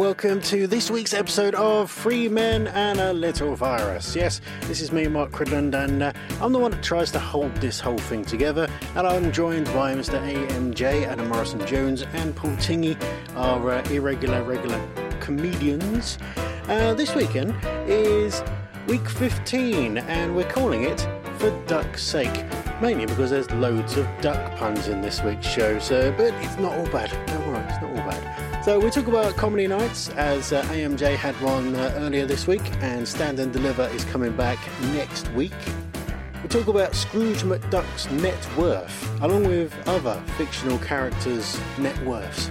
Welcome to this week's episode of Three Men and a Little Virus. Yes, this is me, Mark Cridland, and uh, I'm the one that tries to hold this whole thing together. And I'm joined by Mr. AMJ, Adam Morrison Jones, and Paul Tingy, our uh, irregular, regular comedians. Uh, this weekend is week 15, and we're calling it For Duck's Sake. Mainly because there's loads of duck puns in this week's show, so but it's not all bad. So we talk about comedy nights as uh, AMJ had one uh, earlier this week, and Stand and Deliver is coming back next week. We talk about Scrooge McDuck's net worth, along with other fictional characters' net worths.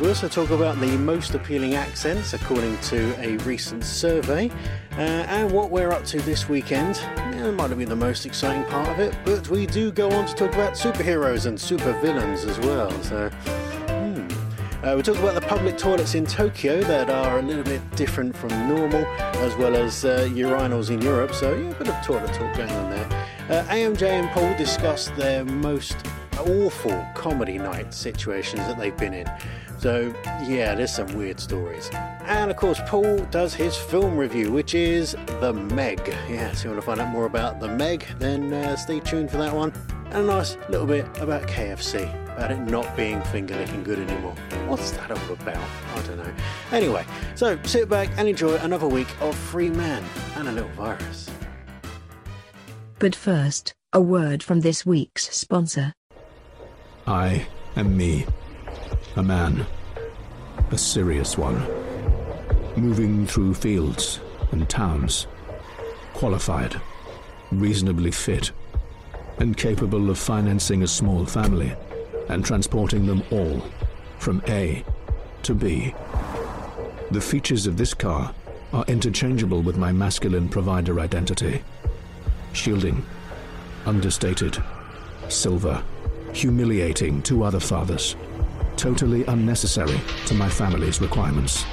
We also talk about the most appealing accents according to a recent survey, uh, and what we're up to this weekend. Yeah, it might not be the most exciting part of it, but we do go on to talk about superheroes and supervillains as well. So. Uh, we talk about the public toilets in Tokyo that are a little bit different from normal, as well as uh, urinals in Europe. So, yeah, a bit of toilet talk going on there. Uh, AMJ and Paul discuss their most awful comedy night situations that they've been in. So, yeah, there's some weird stories. And of course, Paul does his film review, which is The Meg. Yeah, so you want to find out more about The Meg, then uh, stay tuned for that one. And a nice little bit about KFC, about it not being finger licking good anymore. What's that all about? I don't know. Anyway, so sit back and enjoy another week of Three Man and a Little Virus. But first, a word from this week's sponsor. I am me. A man. A serious one. Moving through fields and towns. Qualified. Reasonably fit. And capable of financing a small family and transporting them all from A to B. The features of this car are interchangeable with my masculine provider identity. Shielding. Understated. Silver. Humiliating to other fathers. Totally unnecessary to my family's requirements.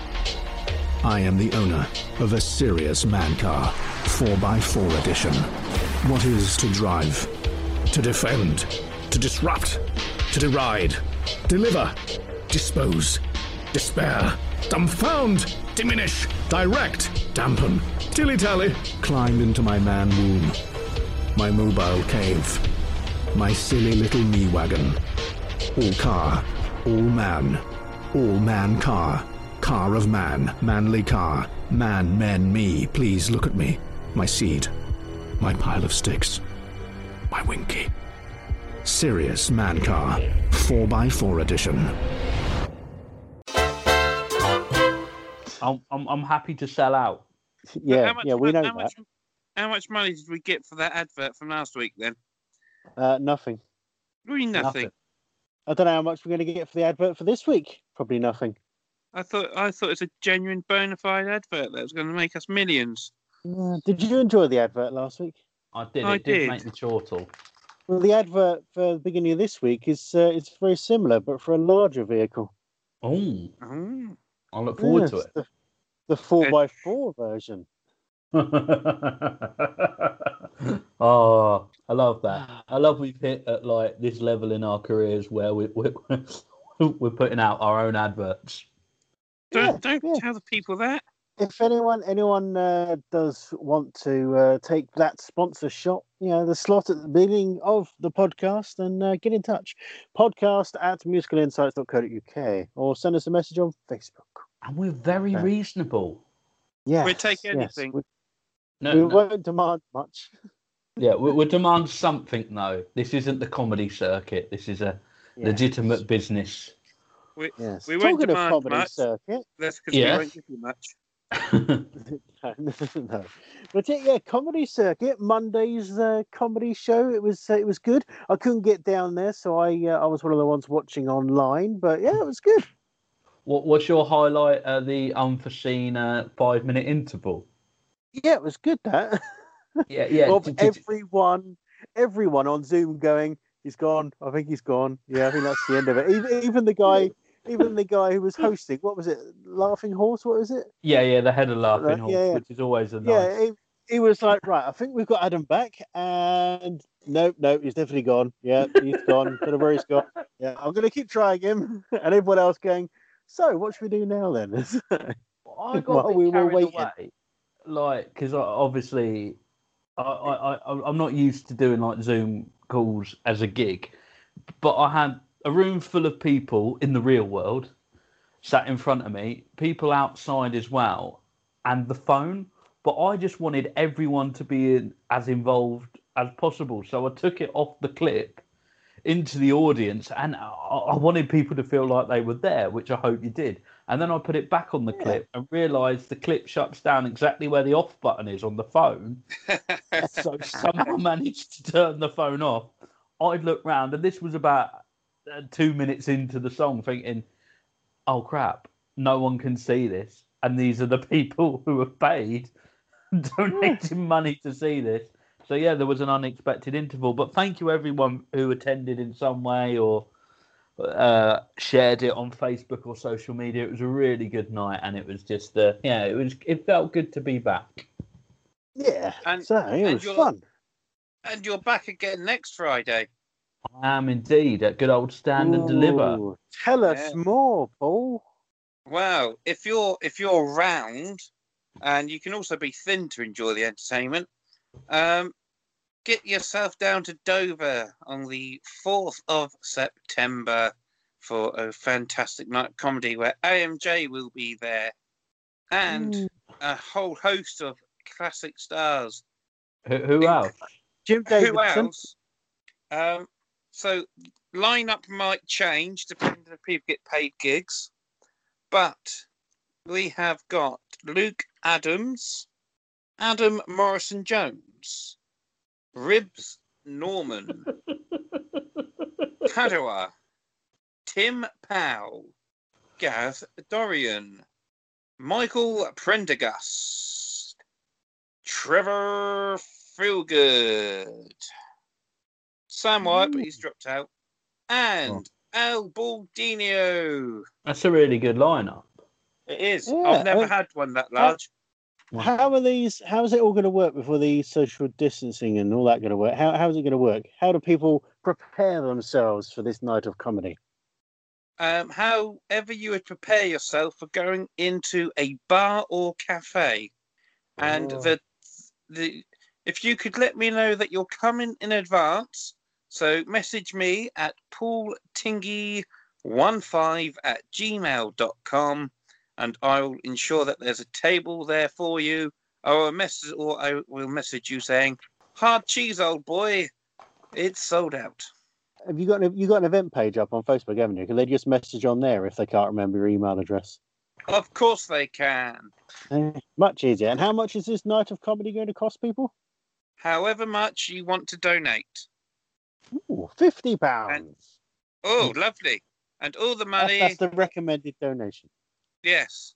I am the owner of a serious man car, 4x4 edition. What is to drive? To defend, to disrupt, to deride, deliver, dispose, despair, dumbfound, diminish, direct, dampen, tilly tally, climb into my man womb, my mobile cave, my silly little me wagon. All car, all man, all man car, car of man, manly car, man, men, me, please look at me, my seed, my pile of sticks, my winky. Serious man car, 4x4 edition. I'm, I'm, I'm happy to sell out. Yeah, how much, yeah, we know how that. Much, how much money did we get for that advert from last week then? Uh, nothing. Really nothing. Nothing. I don't know how much we're going to get for the advert for this week. Probably nothing. I thought I thought it was a genuine bona fide advert that was going to make us millions. Uh, did you enjoy the advert last week? I did. I it did, did. make me chortle. Well, the advert for the beginning of this week is uh, it's very similar, but for a larger vehicle. Oh, Oh. I look forward Yes, to The, the four x four version. it. oh, I love that. I love we've hit at like this level in our careers where we, we're we're putting out our own adverts. Don't Yeah, don't yeah. tell the people that. If anyone anyone uh, does want to uh, take that sponsor shot, you know, the slot at the beginning of the podcast, then uh, get in touch. Podcast at musicalinsights.co.uk or send us a message on Facebook. And we're very Okay. reasonable. Yeah, We'll take anything. We, No, we no. won't demand much. yeah, we, we demand something though. This isn't the comedy circuit. This is a Yeah. legitimate business. We, Yes. We won't Talking demand of comedy much. circuit, that's because Yes. we won't give you much. no, no. But yeah, yeah, comedy circuit. Monday's uh, comedy show. It was uh, it was good. I couldn't get down there, so I uh, I was one of the ones watching online. But yeah, it was good. What What's your highlight? Uh, the unforeseen uh, five minute interval. Yeah, it was good. That Yeah, yeah. of d- d- d- everyone, everyone on Zoom going, "He's gone. I think he's gone." Yeah, I think that's the end of it. Even, even the guy, even the guy who was hosting, what was it? Laughing Horse. What was it? yeah, yeah. The head of laughing Right, horse, yeah, yeah. which is always a nice. Yeah, he, he was like, right, I think we've got Adam back, and nope, nope, he's definitely gone. Yeah, he's gone. Don't know where he's gone. Yeah, I'm gonna keep trying him, and everyone else going. So, what should we do now then? I got While we were carried waiting. away, like because obviously I, I, I I'm not used to doing like Zoom calls as a gig, but I had a room full of people in the real world sat in front of me, people outside as well, and the phone. But I just wanted everyone to be in, as involved as possible, so I took it off the clip into the audience, and I, I wanted people to feel like they were there, which I hope you did. And then I put it back on the Yeah. clip and realised the clip shuts down exactly where the off button is on the phone. so somehow managed to turn the phone off. I'd look round, and this was about two minutes into the song, thinking, "Oh crap, no one can see this." And these are the people who have paid, donating money to see this. So yeah, there was an unexpected interval. But thank you everyone who attended in some way or uh, shared it on Facebook or social media. It was a really good night, and it was just uh, yeah, it was. It felt good to be back. yeah, And- so it and was fun. and you're back again next Friday. I am indeed at good old stand and deliver. Tell us Yeah. more, Paul. Well, if you're if you're round, and you can also be thin to enjoy the entertainment, um, get yourself down to Dover on the fourth of September for a fantastic night comedy where AMJ will be there, and Mm. a whole host of classic stars. Who, who else? Jim Davidson. Who else? Um, so lineup might change depending if people get paid gigs, but we have got Luke Adams, Adam Morrison Jones, Ribs Norman, Padua, Tim Powell, Gareth Dorian, Michael Prendergast, Trevor Feelgood, Sam White, but he's dropped out, and Al Baldino. That's a really good lineup. It is. Yeah, I've never I- had one that large. How are these? How is it all going to work before the social distancing and all that going to work? How how is it going to work? How do people prepare themselves for this night of comedy? Um, however, you would prepare yourself for going into a bar or cafe, and Oh. the the if you could let me know that you're coming in advance, so message me at paultingy15 at gmail.com and I'll ensure that there's a table there for you. Or a message, or I will message you saying, "Hard cheese, old boy, it's sold out." Have you got an, you got an event page up on Facebook, haven't you? Can they just message on there if they can't remember your email address? Of course they can. Eh, much easier. And how much is this night of comedy going to cost people? However much you want to donate. Ooh, fifty pounds. Oh, lovely! And all the That's, money, that's the recommended donation. yes,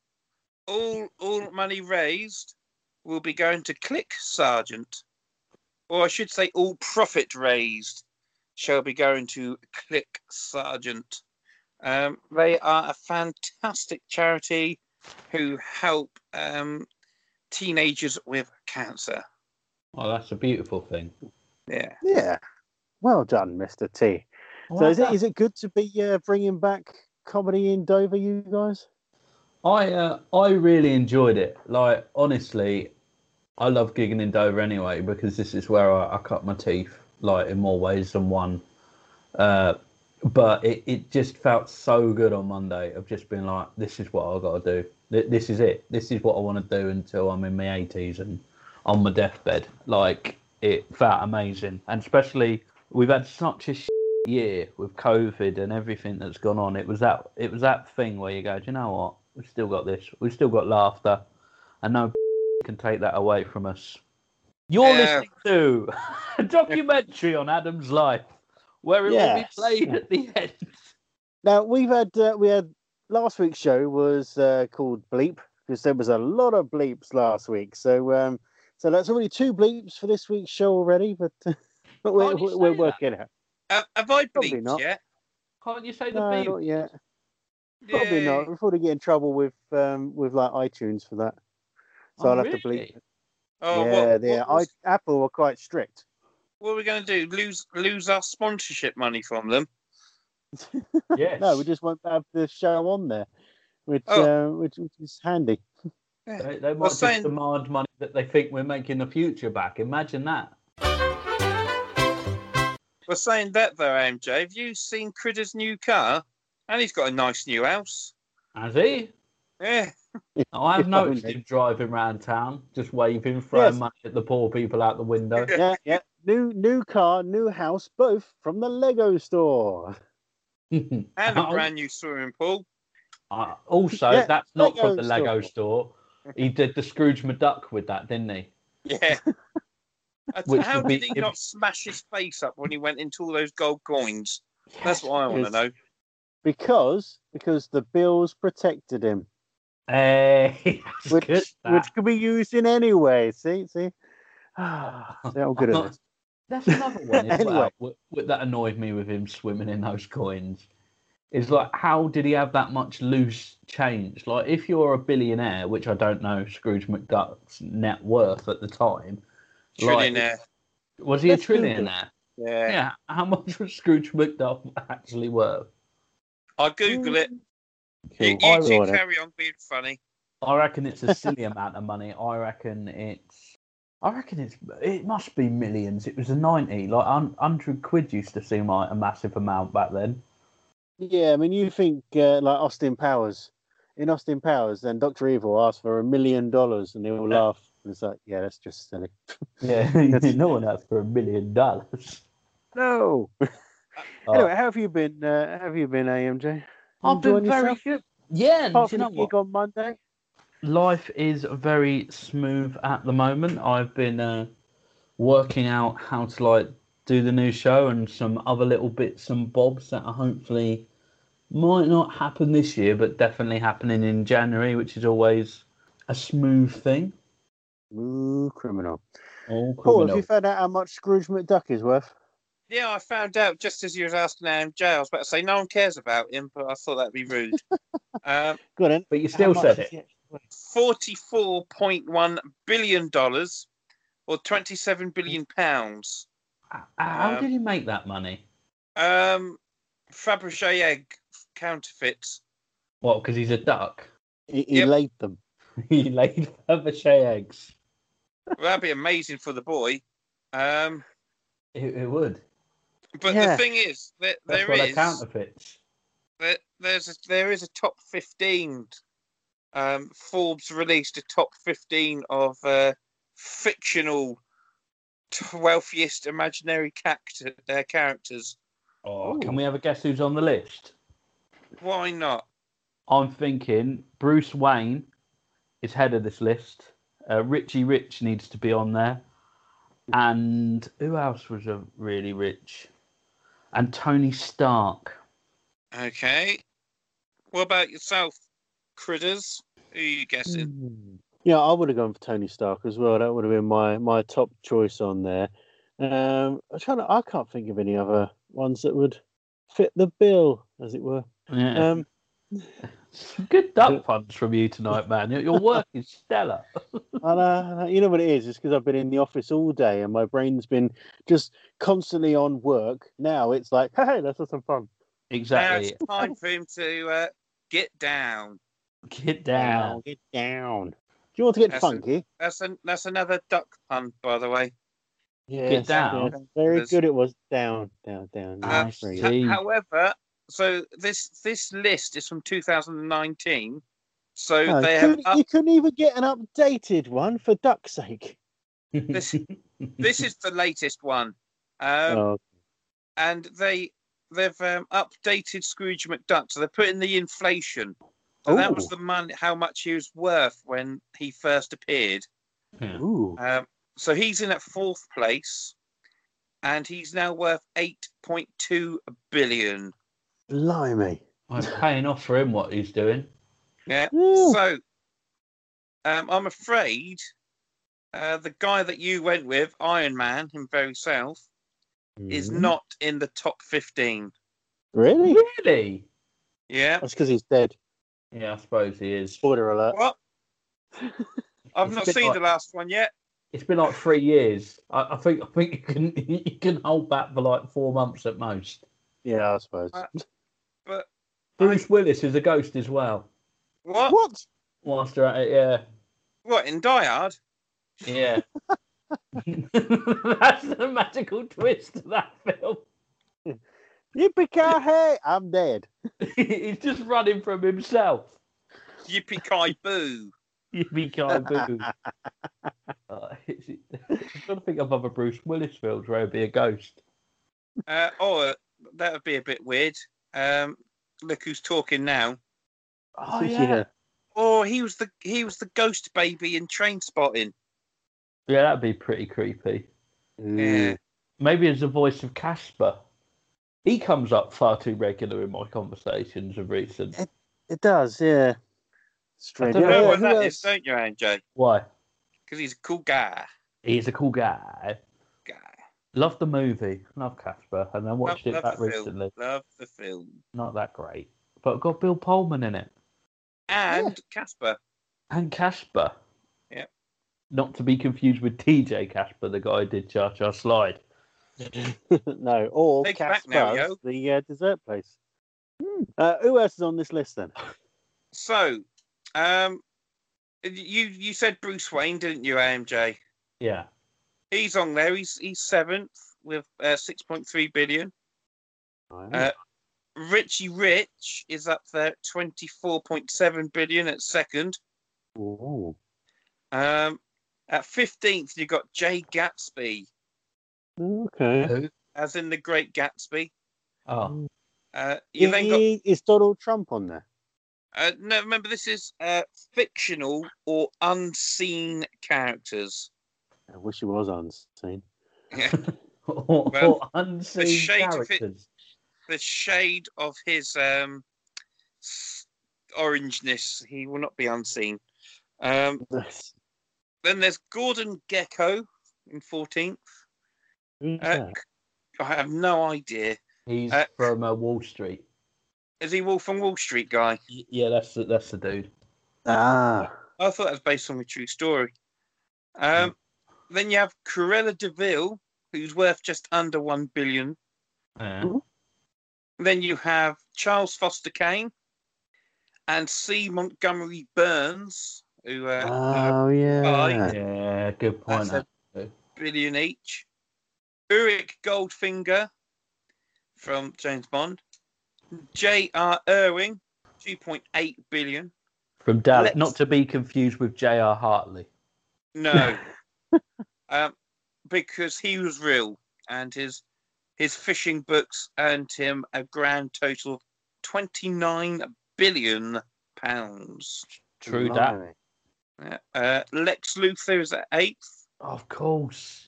all all money raised will be going to CLIC Sargent, or I should say, all profit raised shall be going to CLIC Sargent. Um, they are a fantastic charity who help um, teenagers with cancer. Oh, that's a beautiful thing. Yeah. Yeah. Well done, Mr. T. So is it is it good to be uh, bringing back comedy in Dover, you guys? I uh, I really enjoyed it. Like honestly, I love gigging in Dover anyway because this is where I, I cut my teeth, like in more ways than one. Uh, but it, it just felt so good on Monday of just being like, this is what I got to do. This is it. This is what I want to do until I'm in my 80s and on my deathbed. Like it felt amazing, and especially we've had such a year with COVID and everything that's gone on. It was that it was that thing where you go, do you know what? We've still got this. We've still got laughter, and no can take that away from us. You're Yeah. listening to a documentary on Adam's life, where it Yes. will be played at the end. Now we've had uh, we had last week's show was uh, called Bleep because there was a lot of bleeps last week. So um, So that's already two bleeps for this week's show already, but, but we're, we're, say we're that? working out. Uh, have I Probably bleeped not. yet? Can't you say the No, beep? not yet. Probably not. We'll probably get in trouble with um, with like iTunes for that. So Oh, I'll have to bleep. it. Oh, yeah, what, yeah. what, was- I, Apple were quite strict. what are we going to do? Lose lose our sponsorship money from them? Yes. No, we just won't have the show on there, which Oh. uh, which, which is handy. They, they might Well, just saying- demand money that they think we're making the future back. Imagine that. Well, saying that though, MJ, have you seen Critter's new car? And he's got a nice new house. Has he? Yeah. I have noticed him driving around town, just waving, throwing Yes. money at the poor people out the window. Yeah, yeah. New new car, new house, both from the Lego store. And a Oh, brand new swimming pool. uh, also, Yeah, that's not Lego from the Lego store. He did the Scrooge McDuck with that, didn't he? Yeah. Uh, Which How be- did he not smash his face up when he went into all those gold coins? That's what I want to know. Because because the bills protected him, Hey, which good. which could be used in any way. See, see. Ah, see how good it is. That's another one as Anyway. well w- w- that annoyed me with him swimming in those coins. Is like, how did he have that much loose change? Like, if you're a billionaire, which I don't know Scrooge McDuck's net worth at the time, like, Trillionaire. was he a Let's trillionaire? Yeah. Yeah. How much was Scrooge McDuck actually worth? I'll Google it. You, Cool. you two Alright. carry on being funny. I reckon it's a silly amount of money. I reckon it's. I reckon it's. It must be millions. It was a ninety. Like hundred quid used to seem like a massive amount back then. Yeah, I mean, you think uh, like Austin Powers. In Austin Powers, then Doctor Evil asked for a million dollars, and they all Yeah. laugh. And it's like, yeah, that's just silly. Yeah, no one asked for a million dollars. No. Anyway, how have you been? Uh, how have you been, AMJ? I've been very yourself? good. Yeah, and Apart do from you know what? gig on Monday. Life is very smooth at the moment. I've been uh, working out how to like do the new show and some other little bits and bobs that are hopefully might not happen this year, but definitely happening in January, which is always a smooth thing. Ooh, criminal. All Paul, have you found out how much Scrooge McDuck is worth? Yeah, I found out just as you was asking MJ. I was about to say no one cares about him, but I thought that'd be rude. um, Go on then. But you still said it. Forty-four point one billion dollars, or twenty-seven billion pounds. H- How Um, did he make that money? Um, Fabergé egg counterfeits. What? Because he's a duck. He, he Yep. laid them. he laid Fabergé eggs. Well, that'd be amazing for the boy. Um, It, it would. but Yeah. the thing is, that That's there what is a counterfeits. there, there's a, there is a top fifteen. Um, Forbes released a top fifteen of uh, fictional wealthiest imaginary cacti- uh, characters. Oh, Ooh. can we have a guess who's on the list? Why not? I'm thinking Bruce Wayne is head of this list. Uh, Richie Rich needs to be on there. And who else was a really rich? And Tony Stark. Okay. What about yourself, critters? Who are you guessing? Hmm. Yeah, I would have gone for Tony Stark as well. That would have been my my top choice on there. Um, I'm trying to. I can't think of any other ones that would fit the bill, as it were. Yeah. Um, Some good duck puns from you tonight, man. Your, your work is stellar. and, uh, you know what it is? It's because I've been in the office all day and my brain's been just constantly on work. Now it's like, hey, let's have some fun. Exactly. Now Exactly. it's time for him to uh, get down. Get down. Get down. Do you want to get That's a- funky? That's an, that's another duck pun, by the way. Yes, down. yes, Very There's- good. It was down, down, down. Uh, Nice. very ho- good. Gee. however, so this this list is from 2019. So Oh, they have couldn't- up, you couldn't even get an updated one for duck's sake. this. this is the latest one, um, oh, and they they've um, updated Scrooge McDuck. So they're putting the inflation. So that was the money, how much he was worth when he first appeared. Yeah. ooh. Um, so he's in at fourth place, and he's now worth 8.2 billion. Blimey. I'm paying off for him what he's doing. Yeah. Ooh. So um, I'm afraid uh, the guy that you went with, Iron Man, him very self, is Mhm. not in the top 15. Really? Really? Yeah. That's because he's dead. Yeah, I suppose he is. Spoiler alert. What? I've It's not seen like- the last one yet. It's been like three years. I, I think I think you can you can hold back for like four months at most. Yeah, I suppose. Uh, But Bruce Willis is a ghost as well. what? what? Whilst they're at it, yeah. What in Die Hard? Yeah. That's the magical twist of that film. Yippee kai, hey, I'm dead. He's just running from himself. Yippee ki boo! Yippee ki boo. Uh, it's- I'm trying to think of other Bruce Willis films where he'd be a ghost. Uh, oh, that would be a bit weird. Um, look who's talking now. Oh yeah. Oh, he was the he was the ghost baby in Trainspotting. Yeah, that'd be pretty creepy. Yeah. Maybe as the voice of Casper. He comes up far too regular in my conversations of recent. It does, yeah. Strange. I You don't Yeah, know Yeah, what who that else? is, don't you, AJ? Why? Because he's a cool guy. He's a cool guy. Guy. Love the movie. Love Casper. And I watched love, it love back the film. recently. Love the film. Not that great. But got Bill Pullman in it. And Casper. And Casper. Yeah. Not to be confused with DJ Casper, the guy who did Cha Cha Slide. no, or Take it now, the uh, dessert place. Uh, who else is on this list then? So, um, you you said Bruce Wayne, didn't you, AMJ? Yeah. He's on there. He's he's seventh with uh, six point three billion. Uh, Richie Rich is up there, twenty four point seven billion at second. Ooh. Um, at fifteenth, you got Jay Gatsby, Okay. As in the Great Gatsby. Oh. Uh, you then got Is Donald Trump on there? uh, no. Remember, this is uh, fictional or unseen characters. I wish he was unseen. or, Well, or unseen shade of it- characters. the shade of his um, s- orangeness, he will not be unseen. Um, then there's Gordon Gekko in 14th. Who's Uh, that? I have no idea. He's uh, from uh, Wall Street. Is he Wolf and Wall Street guy? Y- Yeah, that's the, that's the dude. Ah. I thought that was based on a true story. Um, Then you have Cruella de Vil, who's worth just under 1 billion. Yeah. Then you have Charles Foster Kane and C. Montgomery Burns, who uh, are Oh yeah. Yeah, good point. That's actually. billion each. Auric Goldfinger from James Bond. J.R. Ewing, 2.8 billion. From Dallas, Let's- not to be confused with J.R. Hartley. No, um, because he was real, and his his fishing books earned him a grand total of 29 billion pounds. True that. Uh, Lex Luthor is at eighth. Of course.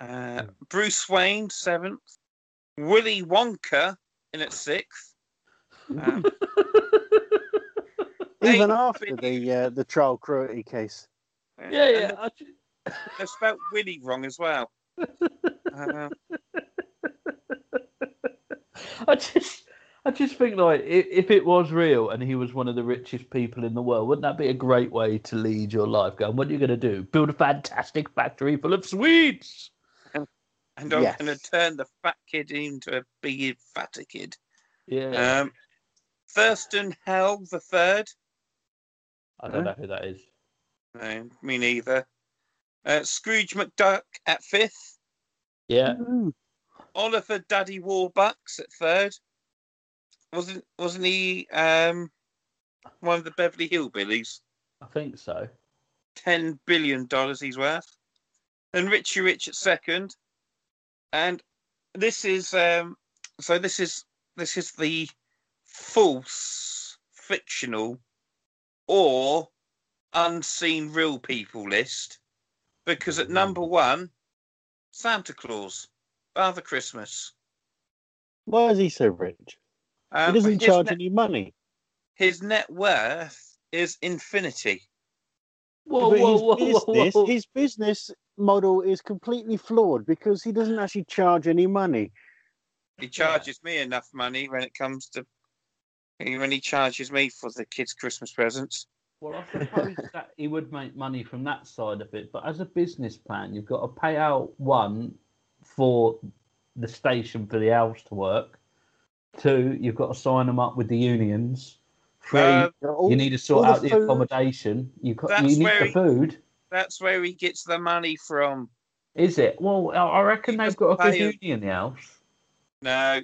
Uh, Bruce Wayne seventh. Willy Wonka in at sixth. Um, Even after billion. the uh, the trial cruelty case. yeah, and yeah. I ju- They spelled Willy wrong as well. Uh, I just, I just think like if, if it was real and he was one of the richest people in the world, wouldn't that be a great way to lead your life? Going, what are you going to do? Build a fantastic factory full of sweets? and I'm Yes. going to turn the fat kid into a big fatter kid. Yeah, Um, Thurston Howell the third. I don't know who that is. No, me neither. Uh, Scrooge McDuck at fifth. Yeah, Ooh. Oliver Daddy Warbucks at third. Wasn't wasn't he um, one of the Beverly Hillbillies? I think so. Ten billion dollars he's worth. And Richie Rich at second. And this is um, so this is this is the false fictional or unseen real people list because at number one, Santa Claus, Father Christmas. Why is he so rich? Um, he doesn't charge net- any money. his net worth is infinity. Whoa, but whoa, his whoa, whoa, business, whoa. his business model is completely flawed because he doesn't actually charge any money. He charges me enough money when it comes to when he charges me for the kids' Christmas presents. Well, I suppose that he would make money from that side of it, but as a business plan, you've got to pay out one for the station for the elves to work. Two, you've got to sign them up with the unions. Three, Uh, you need to sort out the food- accommodation. You got, That's you need where the he- food. That's where he gets the money from. Is it? Well, I I reckon He they've got a good pay 'em. union, the elves. No,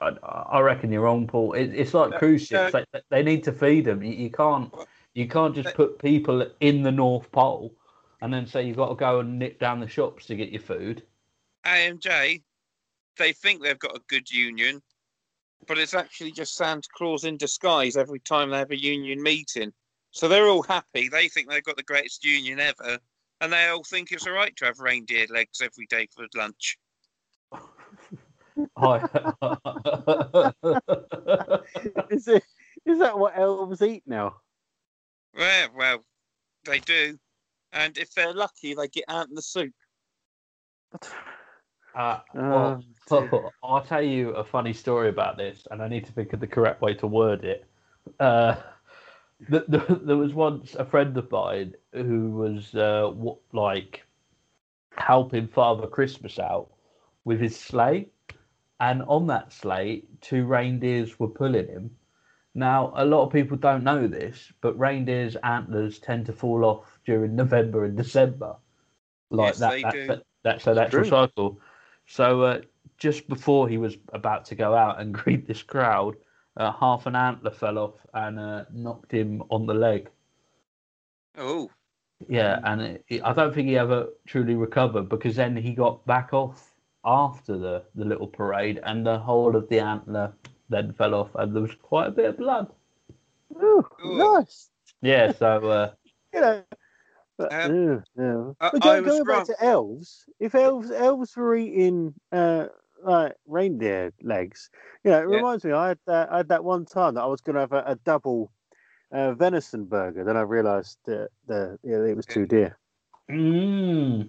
I, I reckon you're wrong, Paul. It, it's like No, cruise ships; no. they, they need to feed them. You, you can't, you can't just put people in the North Pole and then say you've got to go and nip down the shops to get your food. AMJ, they think they've got a good union, but it's actually just Santa Claus in disguise every time they have a union meeting. So they're all happy. They think they've got the greatest union ever, and they all think it's all right to have reindeer legs every day for lunch. I, is, it, is that what elves eat now? Well, well, they do, and if they're lucky, they get out in the soup. uh, Uh, well, I'll tell you a funny story about this, and I need to think of the correct way to word it. Uh, th- th- there was once a friend of mine who was uh, w- like helping Father Christmas out with his sleigh, and on that slate, two reindeers were pulling him. Now, a lot of people don't know this, but reindeers' antlers tend to fall off during November and December. Like Yes, that, do. a- that's a natural true. cycle. So, uh, just before he was about to go out and greet this crowd, uh, half an antler fell off and uh, knocked him on the leg. Oh, Yeah, and it, it- I don't think he ever truly recovered because then he got back off after the, the little parade, and the whole of the antler then fell off, and there was quite a bit of blood. ooh, Ooh. nice. Yeah, so uh, You know. But, Um, ooh, yeah. I- but I go, was going back to elves, if elves elves were eating uh, like reindeer legs, you know, it Yeah. reminds me. I had that, I had that one time that I was going to have a, a double uh, venison burger. Then I realised that the yeah, it was too dear. mm,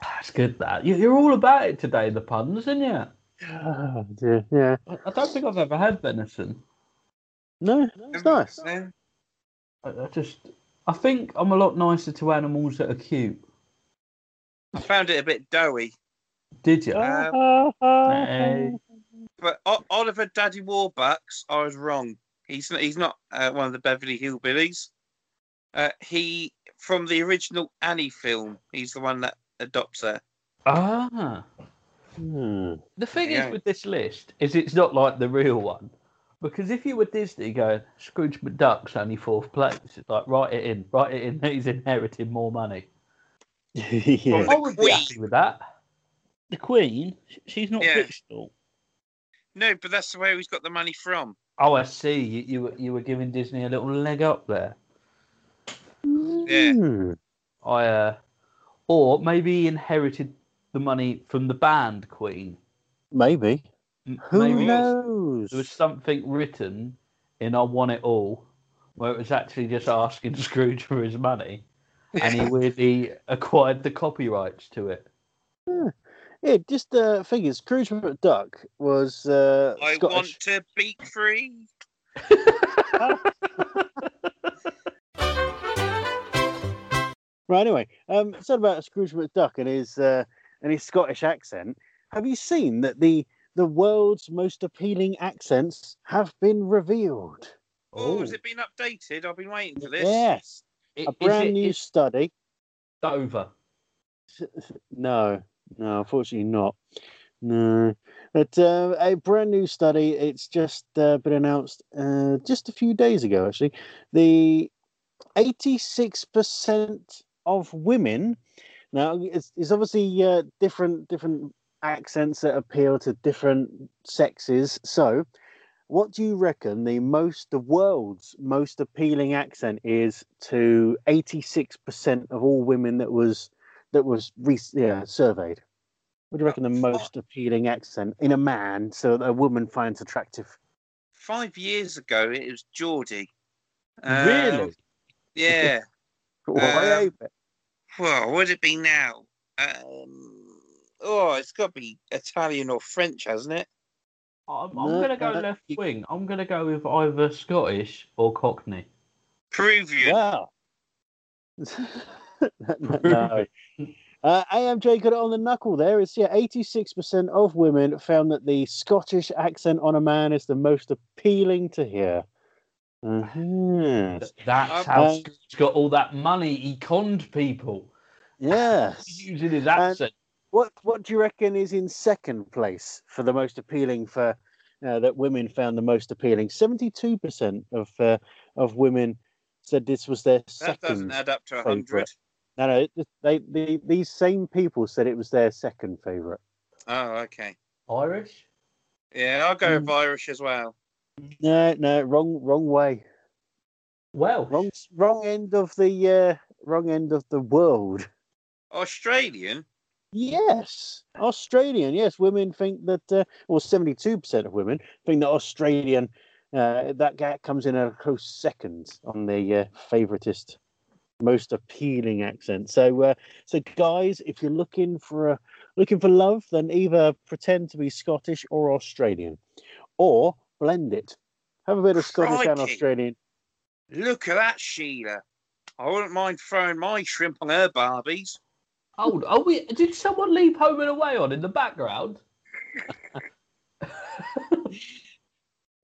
that's good. That you, you're all about it today, the puns, aren't you? Oh, dear. Yeah, I, I don't think I've ever had venison. no, it's nice. I, I just, I think I'm a lot nicer to animals that are cute. I found it a bit doughy. Did you? Um, Hey. But o- Oliver Daddy Warbucks, I was wrong. He's not, he's not uh, one of the Beverly Hillbillies. Uh, he from the original Annie film. He's the one that adopts her. Ah. Hmm. The thing Yeah. is with this list is it's not like the real one. Because if you were Disney going, Scrooge McDuck's only fourth place, it's like write it in, write it in that he's inheriting more money. yeah. The I would be happy with that. The Queen, she's not Yeah. fictional. No, but that's where he's got the money from. Oh, I see. You, you were you were giving Disney a little leg up there. Yeah. Hmm. I uh, or maybe he inherited the money from the band Queen. Maybe. M- Who maybe knows? there was something written in "I Want It All" where it was actually just asking Scrooge for his money, and he weirdly acquired the copyrights to it. Yeah, just the uh, figures. Scrooge McDuck was uh, I Scottish. want to be free. Right. Anyway, um, said about Scrooge McDuck and his uh, and his Scottish accent. Have you seen that the the world's most appealing accents have been revealed? Oh, has it been updated? I've been waiting for this. Yes, It- a brand it- new it's study. Dover. No, no, unfortunately not. No, but uh, a brand new study. It's just uh, been announced uh, just a few days ago. Actually, the eighty-six percent of women. Now, it's, it's obviously uh, different different accents that appeal to different sexes. So, what do you reckon the most the world's most appealing accent is to eighty-six percent of all women that was that was re- yeah, surveyed. What do you reckon the most appealing accent in a man so that a woman finds attractive? Five years ago, it was Geordie. really? Um, Yeah. Way Um, over. Well, would it be now? Um, oh, it's got to be Italian or French, hasn't it? I'm, I'm gonna go no, left you- wing. I'm gonna go with either Scottish or Cockney. Peruvian. Wow. no. Uh, AMJ got it on the knuckle there. It's yeah, 86% of women found that the Scottish accent on a man is the most appealing to hear. Mhm. That's Um, how um, Scott's got all that money. He conned people. Yes. He's using his accent. What what do you reckon is in second place for the most appealing for uh, that women found the most appealing? Seventy-two percent of uh, of women said this was their That doesn't second. add up to favourite. hundred. No, no, they, they these same people said it was their second favorite. Oh, okay. Irish. Yeah, I'll go Mm. with Irish as well. No, no, wrong wrong way, Well, wrong wrong end of the uh, wrong end of the world. Australian. Yes, Australian. Yes, women think that, uh, well, seventy-two percent of women think that Australian. Uh, that guy comes in a close second on the uh, favoritist, most appealing accent. So, uh, so guys, if you're looking for a looking for love, then either pretend to be Scottish or Australian, or blend it. Have a bit of Scottish and Australian. Look at that, Sheila. I wouldn't mind throwing my shrimp on her Barbies. Oh, are we? Did someone leave Home and Away on in the background?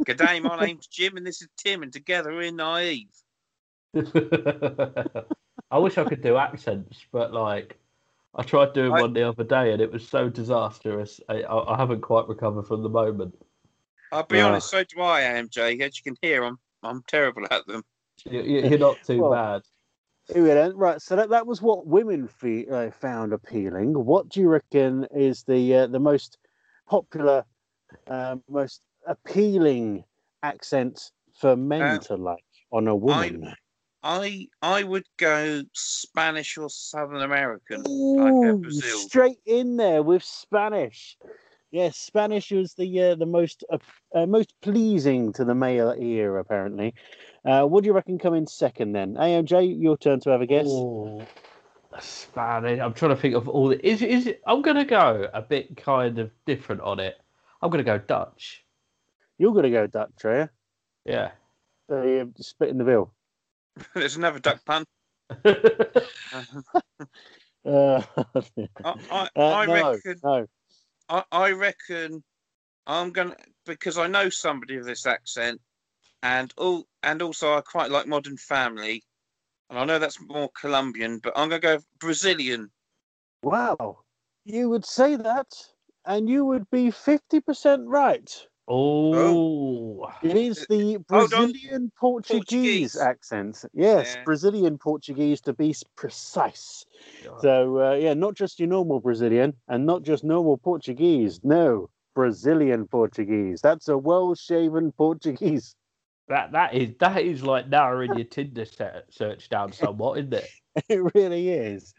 Good day, my name's Jim and this is Tim, and together we're naive. I wish I could do accents, but like, I tried doing I- one the other day and it was so disastrous. I, I, I haven't quite recovered from the moment. I'll be Yeah. honest, so do I, AMJ. As you can hear, I'm I'm terrible at them. You, you- you're not too Well, bad. Here we go. Right, so that, that was what women fe- uh, found appealing. What do you reckon is the uh, the most popular, um, most appealing accent for men Uh, to like on a woman? I I would go Spanish or Southern American, like uh, Ooh, Brazil. straight in there with Spanish. Yes, Spanish was the uh, the most uh, uh, most pleasing to the male ear, apparently. Uh, what do you reckon come in second then? AMJ, your turn to have a guess. Oh, Spanish. I'm trying to think of all the. Is it? Is it? I'm gonna go a bit kind of different on it. I'm gonna go Dutch. You're going to go Dutch, are you? Yeah. So you're splitting the bill. There's another duck pun. Uh, I, I, uh, I no, reckon no. I, I reckon I'm gonna because I know somebody with this accent, and all and also I quite like Modern Family, and I know that's more Colombian, but I'm gonna go Brazilian. Wow, you would say that, and you would be fifty percent right. Oh. It is the Hold on. Brazilian Portuguese, Portuguese. accent. Yes, Yeah. Brazilian Portuguese to be s- precise. So uh, yeah, not just your normal Brazilian and not just normal Portuguese. No, Brazilian Portuguese. That's a well-shaven Portuguese. That that is that is like narrowing your Tinder se- search down somewhat, isn't it? It really is.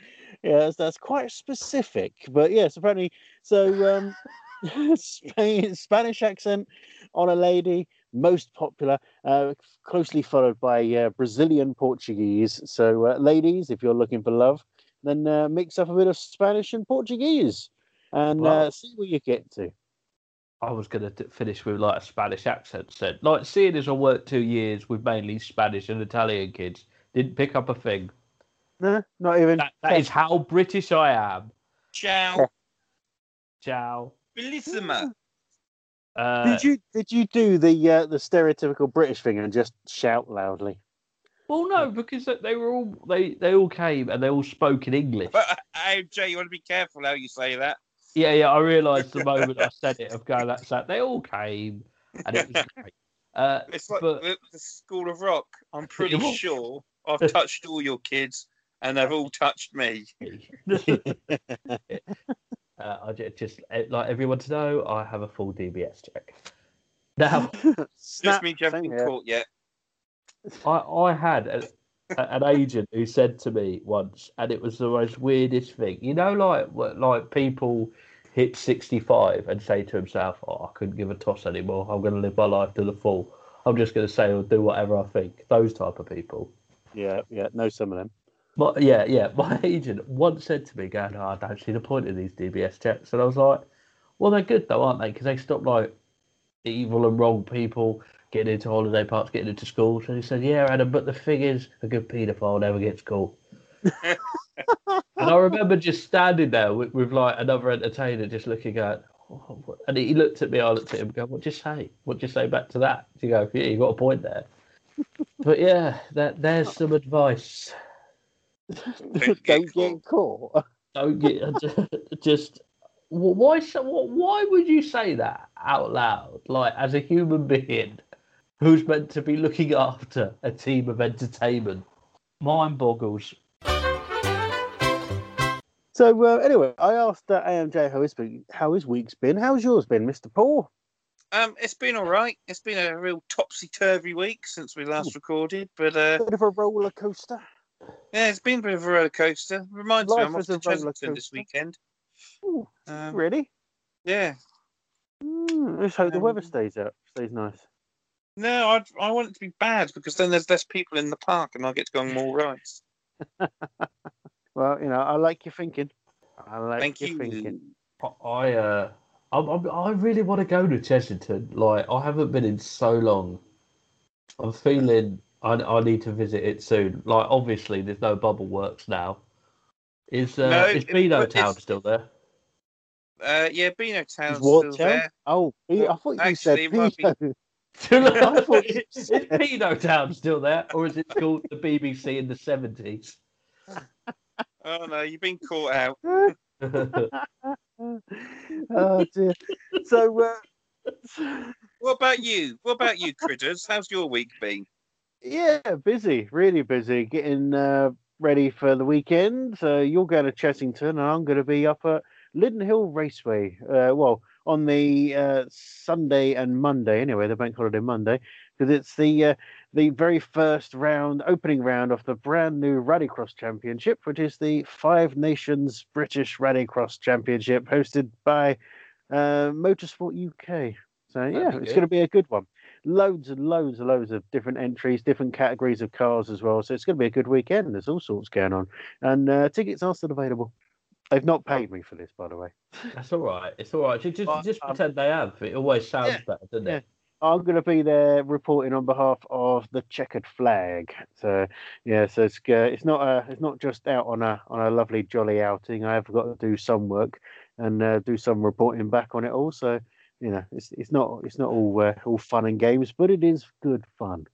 Yes, that's quite specific. But yes, apparently, so um, Spain, Spanish accent on a lady, most popular, uh, closely followed by uh, Brazilian Portuguese. So, uh, ladies, if you're looking for love, then uh, mix up a bit of Spanish and Portuguese and uh, see where you get to. I was gonna finish with like a Spanish accent. Said like seeing as I worked two years with mainly Spanish and Italian kids, didn't pick up a thing. No, not even. That, that is how British I am. Ciao, Ciao. Bellissima. Uh, Did you did you do the uh, the stereotypical British thing and just shout loudly? Well, no, because they- they were all they they all came and they all spoke in English. But AMJ, you want to be careful how you say that. Yeah, yeah. I realised the moment I said it of going that's that they all came and it was great. Uh, It's like But- the, the School of Rock. I'm pretty sure I've touched all your kids, and they've all touched me. Uh, I ju- just uh, like everyone to know I have a full DBS check. Now Just Snap, means you haven't been here. caught yet. I I had a, a- an agent who said to me once, and it was the most weirdest thing. You know, like like people hit sixty five and say to himself, "Oh, I couldn't give a toss anymore. I'm going to live my life to the full. I'm just going to say or do whatever I think." Those type of people. Yeah, yeah, know some of them. But yeah, yeah, my agent once said to me, "Going, oh, I don't see the point of these DBS checks," and I was like, "Well, they're good though, aren't they? Because they stop like evil and wrong people getting into holiday parks, getting into schools." And he said, "Yeah, Adam, but the thing is, a good paedophile never gets caught." and I remember just standing there with, with like another entertainer, just looking at. "Oh, And he looked at me, I looked at him, go, "What'd you say? What'd you say back to that?" You go, "Yeah, you got a point there." but yeah, that there's some advice. Don't get Don't get caught. don't get just why so- why would you say that out loud like as a human being who's meant to be looking after a team of entertainment mind boggles So uh, anyway, I asked uh, AMJ how his been- how his week's been. How's yours been, Mister Paul? Um, it's been all right. It's been a real topsy turvy week since we last recorded, but uh, Bit of a roller coaster. Yeah, it's been a bit of a roller coaster. Reminds me, Life I'm off to roller Chessington this weekend. Ooh, Um, really? yeah. Mm, let's hope the weather Um, stays out. Stays nice. No, I I want it to be bad because then there's less people in the park and I get to go on more rides. Well, you know, I like your thinking. I like Thank your you. thinking. i uh I, I, I really want to go to chessington like i haven't been in so long i'm feeling I, I need to visit it soon like obviously there's no bubble works now is uh No, is it- Beano but it's- town still there Uh, yeah, Beano Town's still town? there. Oh, P- I thought you said Actually, it might be- I thought you is said- Pino Town still there, or is it called the BBC in the seventies? Oh no, you've been caught out. oh dear. So, uh, What about you? What about you, critters? How's your week been? Yeah, busy, really busy, getting uh, ready for the weekend. So you're going to Chessington, and I'm going to be up at Lydden Hill Raceway. Uh, well, on the uh, Sunday and Monday, anyway, the bank holiday Monday, because it's the uh, the very first round, opening round of the brand new Rallycross Championship, which is the Five Nations British Rallycross Championship, hosted by uh, Motorsport UK. So yeah, it's going to be a good one. Loads and loads and loads of different entries, different categories of cars as well. So it's going to be a good weekend. There's all sorts going on, and uh, tickets are still available. They've not paid me for this, by the way. That's all right. It's all right. Just, just, um, pretend they have. It always sounds yeah, better, doesn't yeah. it? I'm going to be there reporting on behalf of the checkered flag. So yeah, so it's uh, it's not a it's not just out on a on a lovely jolly outing. I have got to do some work and uh, do some reporting back on it. Also, you know, it's it's not it's not all uh, all fun and games, but it is good fun.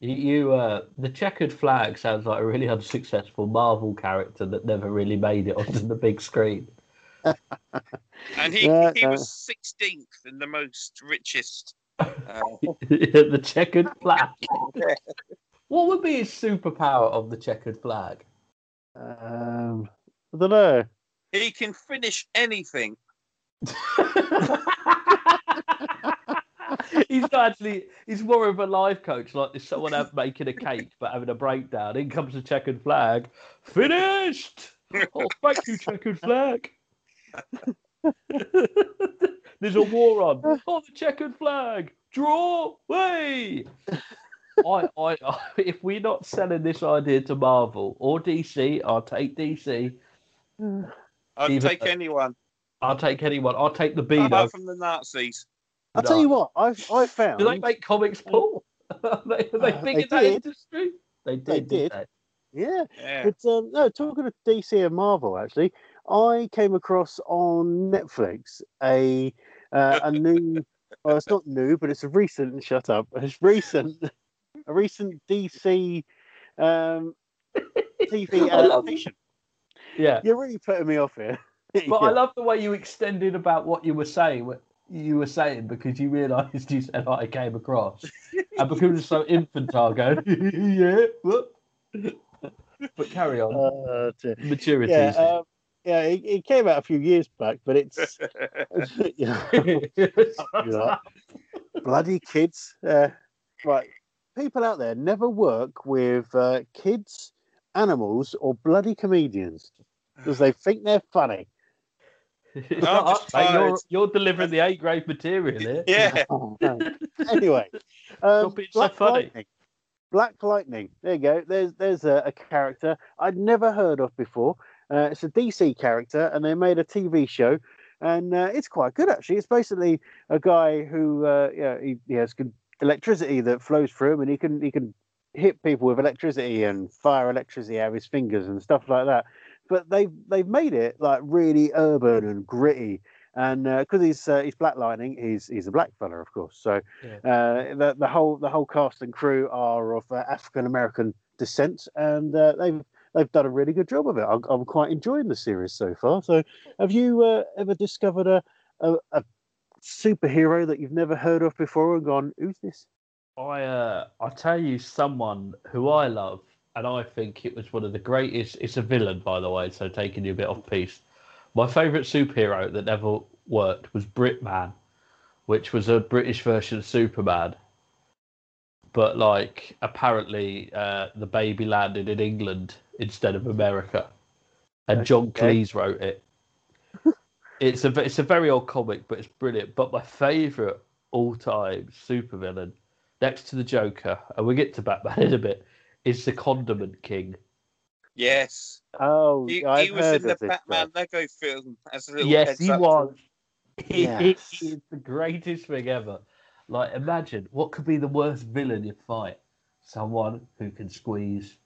You, you uh, the checkered flag sounds like a really unsuccessful Marvel character that never really made it onto the big screen. And he, Yeah, he was 16th and the most richest. Uh, the checkered flag. What would be his superpower of the checkered flag? Um, I don't know. he can finish anything. he's not actually he's more of a life coach like there's someone out making a cake but having a breakdown. In comes the checkered flag. Finished! Oh thank you checkered flag. There's a war on. Oh the checkered flag. Draw way I, I, I, if we're not selling this idea to Marvel or DC, I'll take DC. I'd Even take though- anyone I'll take anyone. I'll take the Beano. apart from the Nazis. I'll tell you what. I I found Do they make comics, Paul? Are they, are they Uh, big they in that did. industry? They did. They didn't did. they? yeah. Yeah. But um, no, talking of DC and Marvel, actually, I came across on Netflix a uh, a new. Well, it's not new, but it's a recent. Shut up! It's recent. A recent DC um, TV adaptation. Yeah. You're really putting me off here. But I love the way you extended about what you were saying. What you were saying because you realised you said I came across, and because it was so infantile, going yeah, what? But carry on. Uh. Maturity. yeah, um, yeah, it, it came out a few years back, but it's you know, Yeah. bloody kids. Uh, right, people out there never work with uh, kids, animals, or bloody comedians because they think they're funny. It's I'm not just us, mate. You're, you're delivering the A grade material here. yeah. Oh, anyway, um, Stop being so Black funny. Lightning. Black Lightning. There you go. There's there's a, a character I'd never heard of before. Uh, it's a DC character, and they made a TV show, and uh, it's quite good actually. It's basically a guy who uh, yeah he, he has good electricity that flows through him, and he can he can hit people with electricity and fire electricity out of his fingers and stuff like that. But they've they've made it like really urban and gritty. And because he's uh, he's Black Lightning, he's he's a black fella, of course. So uh, the the whole the whole cast and crew are of uh, African American descent, and uh, they've they've done a really good job of it. I'm, I'm quite enjoying the series so far. So, have you uh, ever discovered a, a a superhero that you've never heard of before and gone, "Who's this?" I uh, I tell you someone who I love, and I think it was one of the greatest. It's a villain, by the way, so taking you a bit off piece. My favourite superhero that never worked was Britman, which was a British version of Superman. But like, apparently, uh, the baby landed in England instead of America, and John Okay. Cleese wrote it. it's a it's a very old comic, but it's brilliant. But my favourite all time supervillain, next to the Joker, and we get to Batman in a bit, is the Condiment King. Yes. Oh, He, I've he was heard in the of this Batman guy. Lego film as a little Yes, he was. He, Yes. he is the greatest thing ever. Like, imagine what could be the worst villain you fight? Someone who can squeeze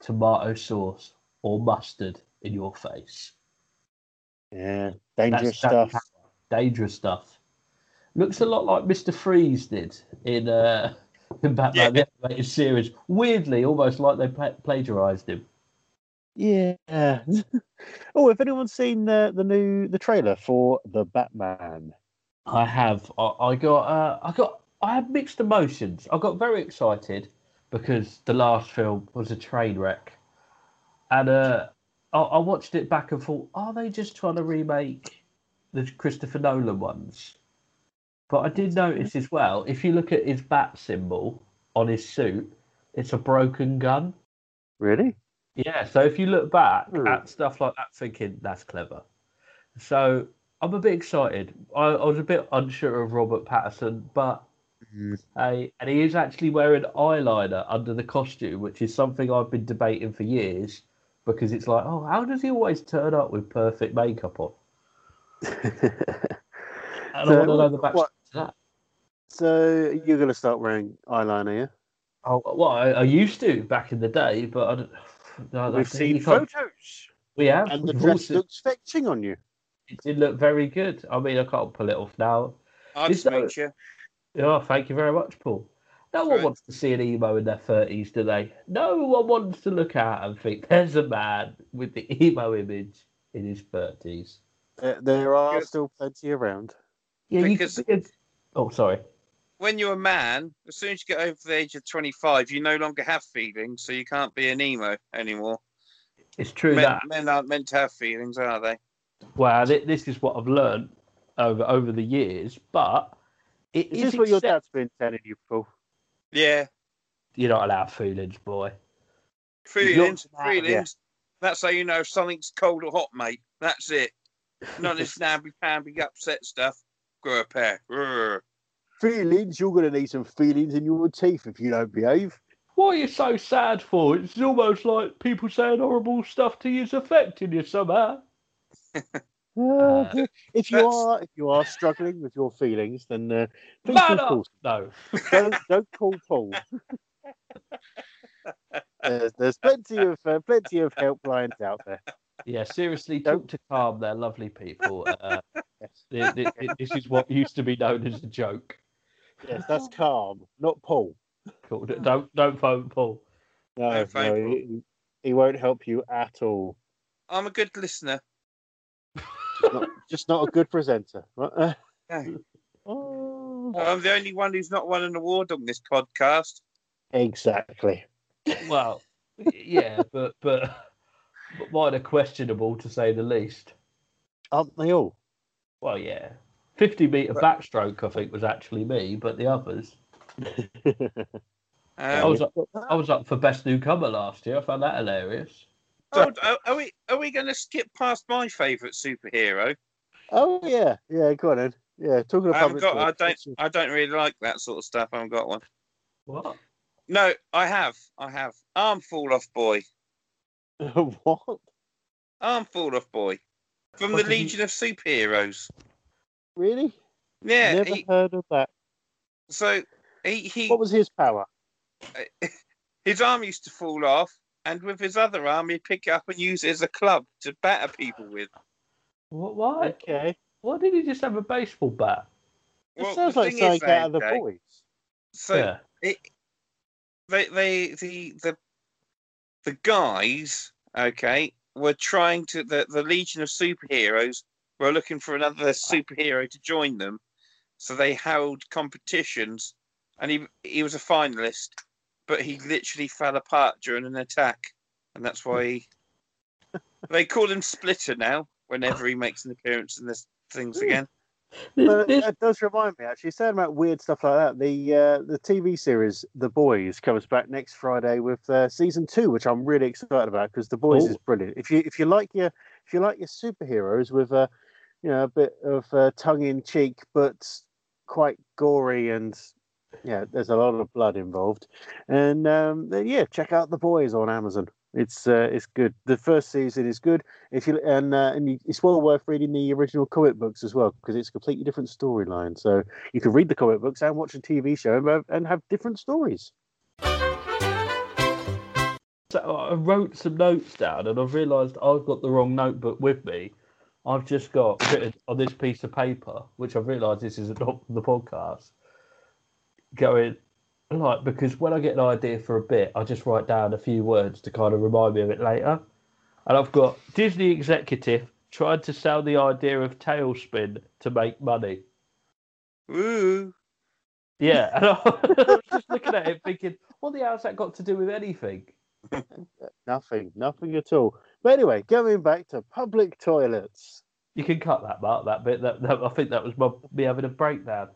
tomato sauce or mustard in your face. Yeah, dangerous That's- that's stuff. Dangerous stuff. Looks a lot like Mr. Freeze did in uh, in Batman the Animated Series. Weirdly, almost like they pla- plagiarized him. Yeah. oh, have anyone seen the the new the trailer for the Batman? I have. I, I got. Uh, I got. I had mixed emotions. I got very excited because the last film was a train wreck, and uh, I, I watched it back and thought, are they just trying to remake the Christopher Nolan ones? But I did notice as well. If you look at his bat symbol on his suit, it's a broken gun. Really? Yeah, so if you look back Hmm. at stuff like that, thinking that's clever. So I'm a bit excited. I, I was a bit unsure of Robert Pattinson, but hey, and he is actually wearing eyeliner under the costume, which is something I've been debating for years because it's like, oh, how does he always turn up with perfect makeup on? And I want to know the backstory to that. so you're going to start wearing eyeliner, yeah? Oh, well, I, I used to back in the day, but I don't. No, We've that's- seen photos, We have. and the dress also- looks fetching on you. It did look very good. I mean, I can't pull it off now. I'll that- meet you. Oh, thank you very much, Paul. No one Right. wants to see an emo in their thirties, do they? No one wants to look at and think there's a man with the emo image in his thirties. Uh, there are Good. still plenty around. Yeah, you Because- could be a- Oh, sorry. When you're a man, as soon as you get over the age of 25, you no longer have feelings, so you can't be an emo anymore. It's true Men, that. men aren't meant to have feelings, are they? Well, this is what I've learned over over the years, but it Is is this what your accept- dad's been telling you, Paul? Yeah. You're not allowed feelings, boy. Feelings, You're- feelings. That's how you know if something's cold or hot, mate. That's it. Not this snabby, pamby, upset stuff. Grow a pair. Grr. Feelings? You're going to need some feelings in your teeth if you don't behave. What are you so sad for? It's almost like people saying horrible stuff to you is affecting you somehow. Uh, if you that's- are if you are struggling with your feelings, then uh, please Man do up! call. No. Don't, don't call Paul. there's, there's plenty of uh, plenty of helplines out there. Yeah, seriously, Don't- talk to Calm. They're lovely people. Uh, Yes, thi- thi- this is what used to be known as a joke. yes that's calm, not Paul. Cool. Don't don't phone Paul. No, No, no, Paul. he, he won't help you at all. I'm a good listener. Not, just not a good presenter. Right? No. Oh, I'm the only one who's not won an award on this podcast. exactly. Well, yeah, but but but mine are questionable to say the least. Aren't they all? Well, yeah, fifty meter backstroke I think was actually me, but the others. I Um, was up, I was up for best newcomer last year. I found that hilarious. oh, are, are we are we going to skip past my favourite superhero? oh yeah, yeah. Go on then. Yeah, talking of I haven't got. I don't. I don't really like that sort of stuff. I haven't got one. What? No, I have. I have. Arm fall off boy. what? Arm fall off boy. From What the did he- Legion of Superheroes. Really? Yeah. Never he- heard of that. so he, he What was his power? his arm used to fall off, and with his other arm, he'd pick it up and use it as a club to batter people with. What? Why? Okay. Why did he just have a baseball bat? It Well, sounds like thing something is, out of the boys. So yeah. it, they, they, the, the, the guys, okay, were trying to the, the Legion of Superheroes were looking for another superhero to join them, so they held competitions, and he he was a finalist, but he literally fell apart during an attack, and that's why he, they call him Splitter now. Whenever he makes an appearance in this things again, But that does remind me, actually, saying about weird stuff like that. The uh, the TV series The Boys comes back next Friday with uh, season two, which I'm really excited about because The Boys Oh. is brilliant. If you if you like your if you like your superheroes with a you know a bit of uh, tongue in cheek but quite gory and yeah, there's a lot of blood involved, and um, then yeah, check out The Boys on Amazon. It's uh, it's good. The first season is good. If you and uh, and you, it's well worth reading the original comic books as well because it's a completely different storyline. So you can read the comic books and watch a TV show and, have- and have different stories. So I wrote some notes down, and I've realised I've got the wrong notebook with me. I've just got written on this piece of paper, which I've realised this is not the podcast. Going like because when I get an idea for a bit, I just write down a few words to kind of remind me of it later. And I've got Disney executive tried to sell the idea of TaleSpin to make money. Ooh, Yeah, and I was just looking at it thinking, what the hell's that got to do with anything? Nothing, nothing at all. But anyway, going back to public toilets. You can cut that, Mark. That bit. That, that I think that was my, me having a breakdown.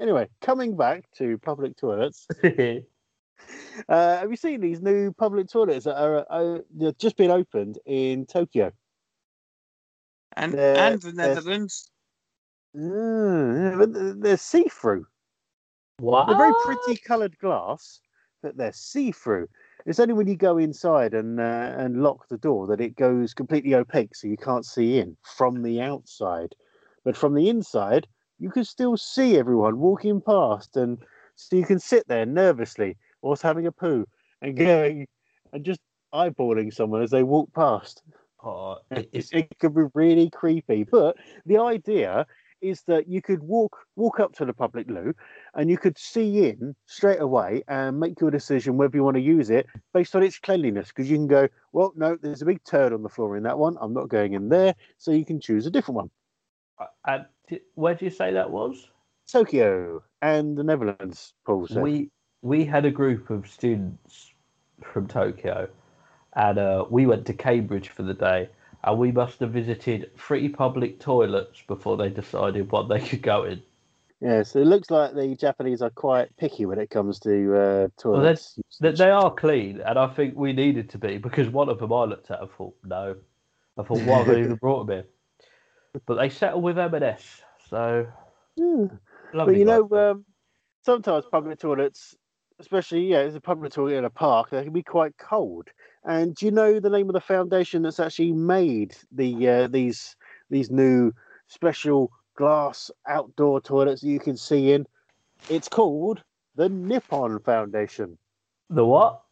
Anyway, coming back to public toilets. Uh, have you seen these new public toilets that are uh, just been opened in Tokyo? and They're- and the Netherlands. Mm, they're- they're see-through. what? They're very pretty coloured glass, but they're see-through. It's only when you go inside and uh, and lock the door that it goes completely opaque, so you can't see in from the outside. But from the inside, you can still see everyone walking past, and so you can sit there nervously, whilst having a poo, and going and just eyeballing someone as they walk past. Oh, It, it- it's, it could be really creepy, but the idea is that you could walk walk up to the public loo and you could see in straight away and make your decision whether you want to use it based on its cleanliness because you can go well no there's a big turd on the floor in that one i'm not going in there so you can choose a different one and di- where do you say that was? tokyo and the netherlands paul said We we had a group of students from Tokyo, and uh, we went to Cambridge for the day, and we must have visited three public toilets before they decided what they could go in. yeah so it looks like the japanese are quite picky when it comes to uh Well, toilets They, they are clean, and I think we needed to be because one of them I looked at and thought, no, I thought, why have they even brought them in? But they settle with M&S, so Yeah. lovely. But you know, um, sometimes public toilets, especially yeah, it's a public toilet in a park, they can be quite cold. And do you know the name of the foundation that's actually made the uh, these these new special glass outdoor toilets that you can see in? It's called the Nippon Foundation. the what?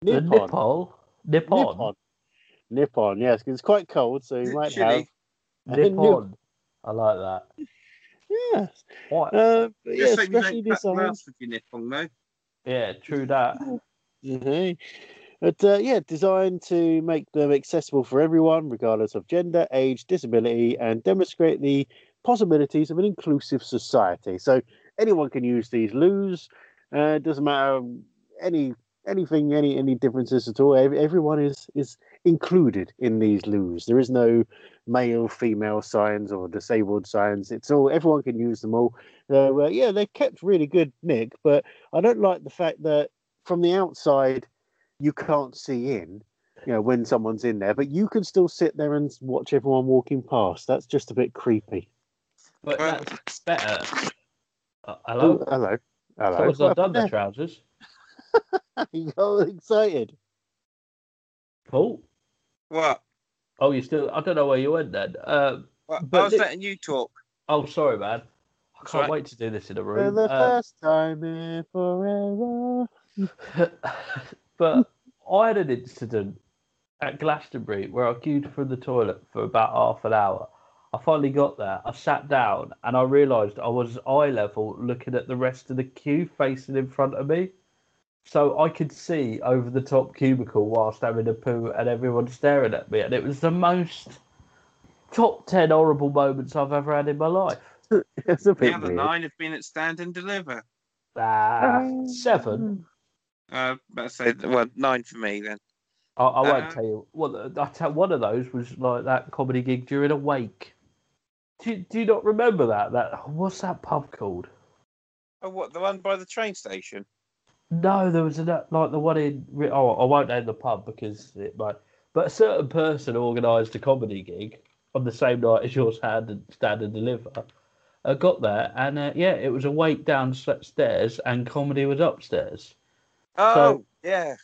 The Nippon. Nippon. Nippon. Nippon. Nippon. Yes, 'cause it's quite cold, so you might Chilly. Have. Nippon. I like that. Yes. What? Uh, but yeah, Just so you especially don't cut designed. glass with nippon, though. Yeah, true that. Mhm. But uh, yeah, designed to make them accessible for everyone, regardless of gender, age, disability, and demonstrate the possibilities of an inclusive society. So anyone can use these loos. Uh, doesn't matter any anything, any any differences at all. Everyone is is included in these loos. There is no male, female signs or disabled signs. It's all everyone can use them all. So uh, yeah, they're kept really good, Nick. But I don't like the fact that from the outside you can't see in you know when someone's in there but you can still sit there and watch everyone walking past that's just a bit creepy But Well- that's better. Uh, hello? Oh, hello hello Someone's What not done happened the trousers. you got all excited. Paul? What? Oh, you still? I don't know where you went then. Um, What? But I was Nick- letting you talk. oh, sorry, man. I can't right. wait to do this in a room. For the Uh, first time in forever. but I had an incident at Glastonbury where I queued for the toilet for about half an hour. I finally got there. I sat down and I realised I was eye level looking at the rest of the queue facing in front of me. So I could see over the top cubicle whilst having a poo and everyone staring at me. And it was the most top 10 horrible moments I've ever had in my life. it's a The other weird. nine have been at stand and deliver. Ah, seven. Uh, let's say well nine for me then. I, I won't Uh, tell you. Well, I tell one of those was like that comedy gig during a wake. Do do you not remember that? That what's that pub called? Oh, what the one by the train station? No, there was a like the one in. Oh, I won't name the pub because it might. But a certain person organised a comedy gig on the same night as yours had and stand and deliver. I got there and uh, yeah, it was a wake downstairs and comedy was upstairs. Oh yeah,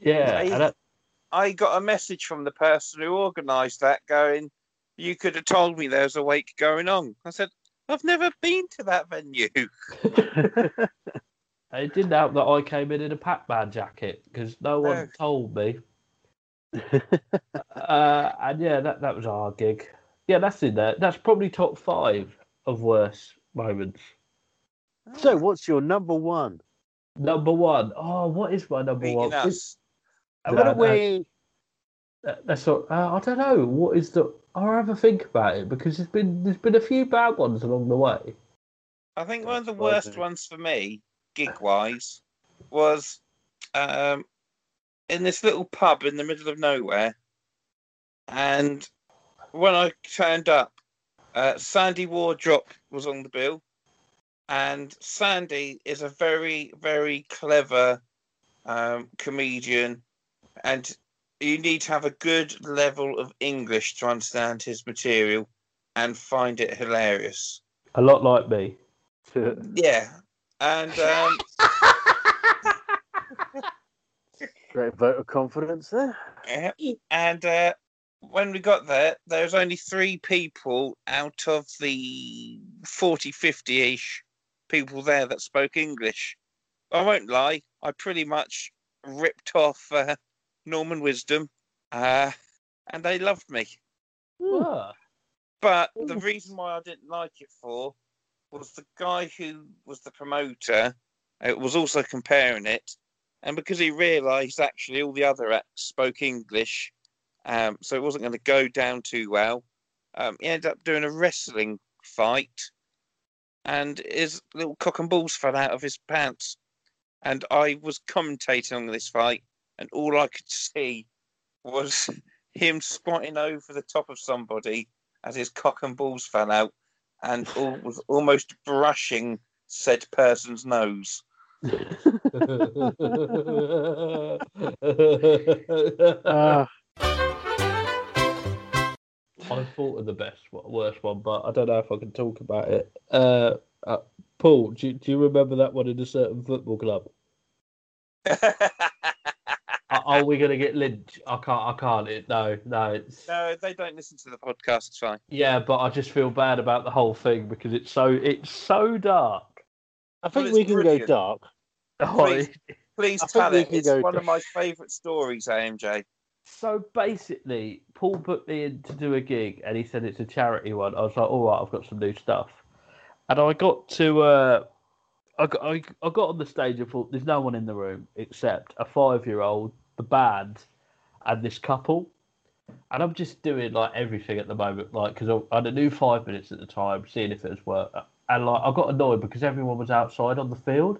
Yeah, Right. and that, I got a message from the person who organised that going, "You could have told me there was a wake going on." I said, "I've never been to that venue." It didn't help that I came in in a Pac-Man jacket because no one No. told me. uh, and yeah, that, that was our gig. Yeah, that's in there. That's probably top five of worst moments. So, what's your number one? Number one. Oh, what is my number one? Beating us. What are we? uh, that's all, uh, I don't know. What is the? I'll have a think about it because there's been there's been a few bad ones along the way. I think one of the worst ones for me, gig wise, was um, in this little pub in the middle of nowhere. And when I turned up, uh, Sandy Wardrop was on the bill. And Sandy is a very, very clever um, comedian. And you need to have a good level of English to understand his material and find it hilarious. A lot like me. Yeah. And um, Great vote of confidence there. Yeah. And uh, when we got there, there was only three people out of the 40, 50 ish people there that spoke English. I won't lie, I pretty much ripped off uh, Norman Wisdom, uh, and they loved me. Ah, But the reason why I didn't like it for was the guy who was the promoter uh, was also compering it, and because he realised actually all the other acts spoke English, um, so it wasn't going to go down too well. Um, he ended up doing a wrestling fight, and his little cock and balls fell out of his pants. And I was commentating on this fight, and all I could see was him squatting over the top of somebody as his cock and balls fell out and all, was almost brushing said person's nose. Uh, I thought of the best, worst one, but I don't know if I can talk about it. Uh, uh, Paul, do you, do you remember that one in a certain football club? Are, are we going to get lynched? I can't. I can't. It, no, no. It's, no, they don't listen to the podcast. It's fine. yeah, but I just feel bad about the whole thing because it's so it's so dark. I think it's we can brilliant. go dark. Please. Please tell it. It's one to- of my favourite stories, AMJ. So basically, Paul put me in to do a gig, and he said it's a charity one. I was like, all right, I've got some new stuff, and I got to, uh, I got, I, I got on the stage and thought, there's no one in the room except a five-year-old, the band, and this couple, and I'm just doing like everything at the moment, like because I, I had a new five minutes at the time, seeing if it was work, and like I got annoyed because everyone was outside on the field.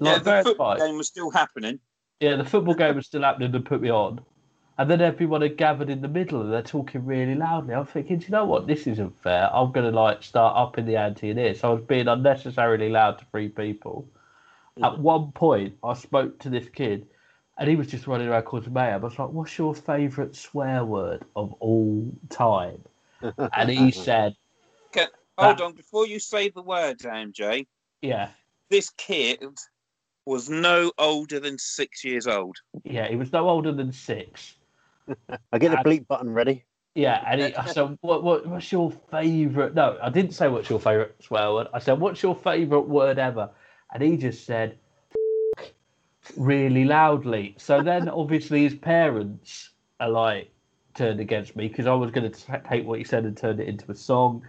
Yeah, Like, the bear football game was still happening. yeah, the football game was still happening to put me on. And then everyone had gathered in the middle and they're talking really loudly. I'm thinking, do you know what? This isn't fair. I'm going to like start up in the ante in here. So I was being unnecessarily loud to three people. At mm. one point, I spoke to this kid and he was just running around causing mayhem. I was like, what's your favourite swear word of all time? And he said, Hold That- on, before you say the words, AMJ, yeah. this kid was no older than six years old. Yeah, he was no older than six. I get the bleep button ready. Yeah, and he, I said, what, what, what's your favourite? No, I didn't say what's your favourite swear word. I said, what's your favourite word ever? And he just said, "F- really loudly. So then, obviously, his parents are like turned against me because I was going to take what he said and turn it into a song,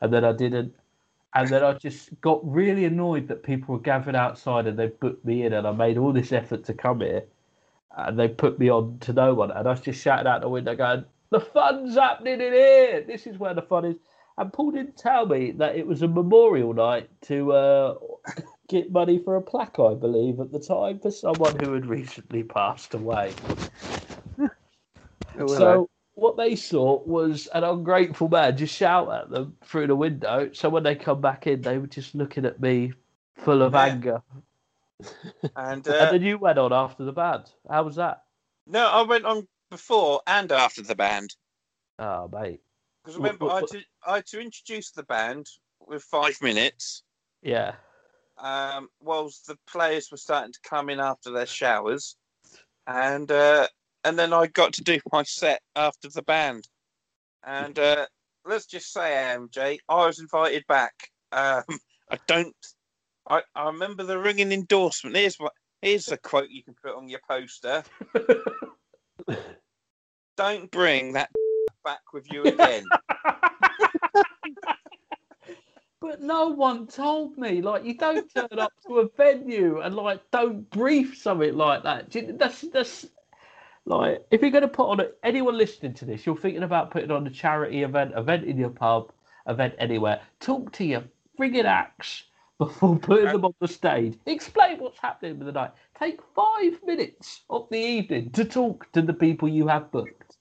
and then I didn't. And then I just got really annoyed that people were gathered outside and they booked me in, and I made all this effort to come here, and they put me on to no one. And I was just shouting out the window, going, "The fun's happening in here! This is where the fun is." And Paul didn't tell me that it was a memorial night to uh, get money for a plaque, I believe, at the time for someone who had recently passed away. Oh, So what they saw was an ungrateful man just shout at them through the window. So when they come back in, they were just looking at me full of Yeah. anger. And And uh, then you went on after the band. How was that? no, I went on before and after the band. Oh, mate. Because remember, wh- I had, to, I had to introduce the band with five minutes, Yeah. Um, whilst the players were starting to come in after their showers, and uh, and then I got to do my set after the band. And uh, let's just say, MJ, I was invited back. Um, I don't. I, I remember the ringing endorsement. Here's what. Here's a quote you can put on your poster. Don't bring that back with you again. But no one told me. Like, you don't turn up to a venue and like don't brief something like that. You- That's that's like if you're going to put on a, anyone listening to this, you're thinking about putting on a charity event, event in your pub, event anywhere. Talk to your friggin' acts before putting them on the stage. Explain what's happening with the night. Take five minutes of the evening to talk to the people you have booked.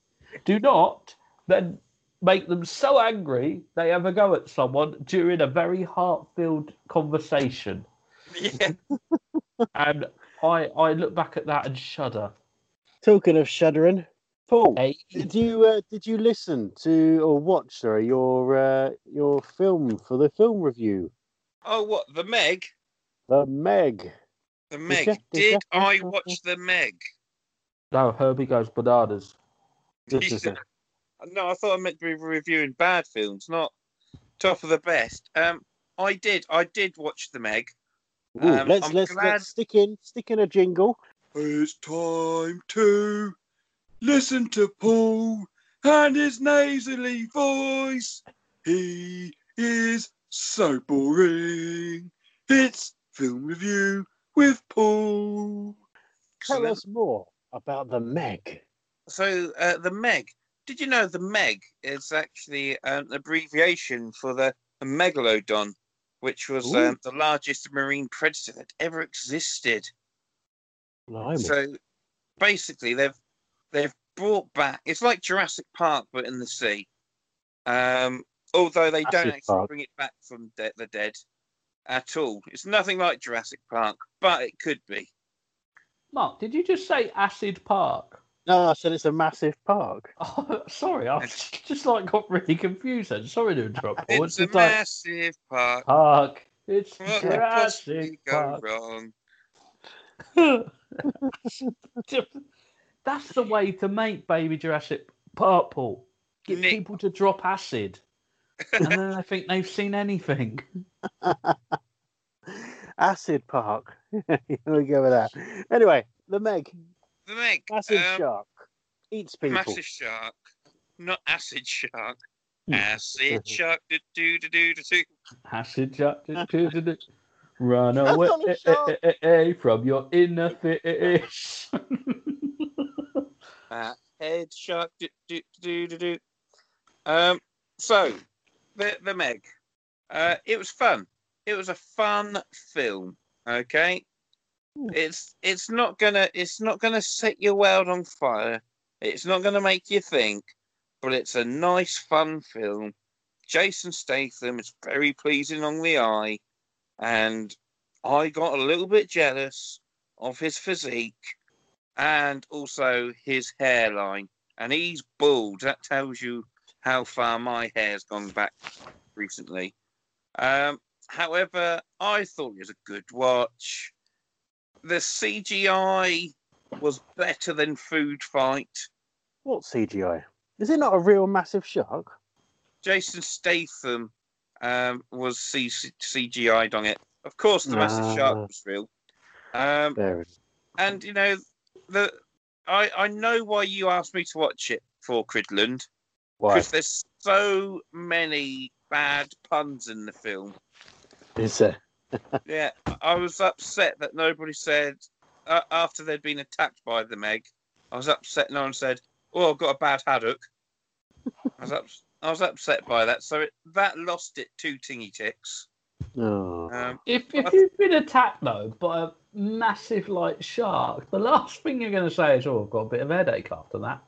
Do not then make them so angry they have a go at someone during a very heart-filled conversation. yeah. And I I look back at that and shudder. Talking of shuddering, Paul, Hey, did you uh, did you listen to or watch sorry your uh, your film for the film review, Oh, what the Meg? the Meg? The Meg. ya? Did Did? I watch the Meg? no, Herbie goes bananas. no, I thought I meant to be reviewing bad films, not top of the best. Um, I did. I did watch the Meg. Ooh, Um, let's I'm let's glad- let's stick in stick in a jingle. It's time to listen to Paul and his nasally voice. He is so boring. It's film review with Paul. Tell Excellent. us more about the Meg. So uh, the Meg. Did you know the Meg is actually an abbreviation for the megalodon, which was um, the largest marine predator that ever existed. Blimey. So basically, they've they've brought back. It's like Jurassic Park, but in the sea. Um, although they don't actually Park. bring it back from de- the dead at all. It's nothing like Jurassic Park, but it could be. Mark, did you just say Acid Park? No, I said it's a massive park. Oh, sorry, I just like got really confused. Then. Sorry to interrupt. Paul. It's a just like massive park. park. It's What could possibly Jurassic go Park. wrong? That's the way to make Baby Jurassic Park, Paul. Get Nick- people to drop acid, and then they think they've seen anything. Acid Park. Here we go with that. Anyway, the Meg, The Meg. massive um, shark, eats people. Massive shark, not acid shark. Hmm. Acid shark. Do do do do do. do. Acid shot. do, do, do, do. Run away not a shark. from your inner fish. Uh, head shark. Do do do do do. Um. So, the the Meg. Uh, it was fun. It was a fun film. Okay. It's it's not gonna it's not gonna set your world on fire. It's not gonna make you think, but it's a nice fun film. Jason Statham is very pleasing on the eye, and I got a little bit jealous of his physique and also his hairline. And he's bald. That tells you how far my hair's gone back recently. Um, however, I thought it was a good watch. The CGI was better than Food Fight. What CGI? Is it not a real massive shark? Jason Statham um, was C- CGI'd on it. Of course, the massive Ah. shark was real. Um, There it is. and you know, the I I know why you asked me to watch it for Cridland Why? because there's so many bad puns in the film. Is there? Yeah, I was upset that nobody said uh, after they'd been attacked by the Meg. I was upset. No one said, "Oh, I've got a bad haddock." I was up, I was upset by that. So it, that lost it two tingy ticks. Oh. Um, If, if you've been attacked though by a massive like shark, the last thing you're going to say is, "Oh, I've got a bit of headache after that."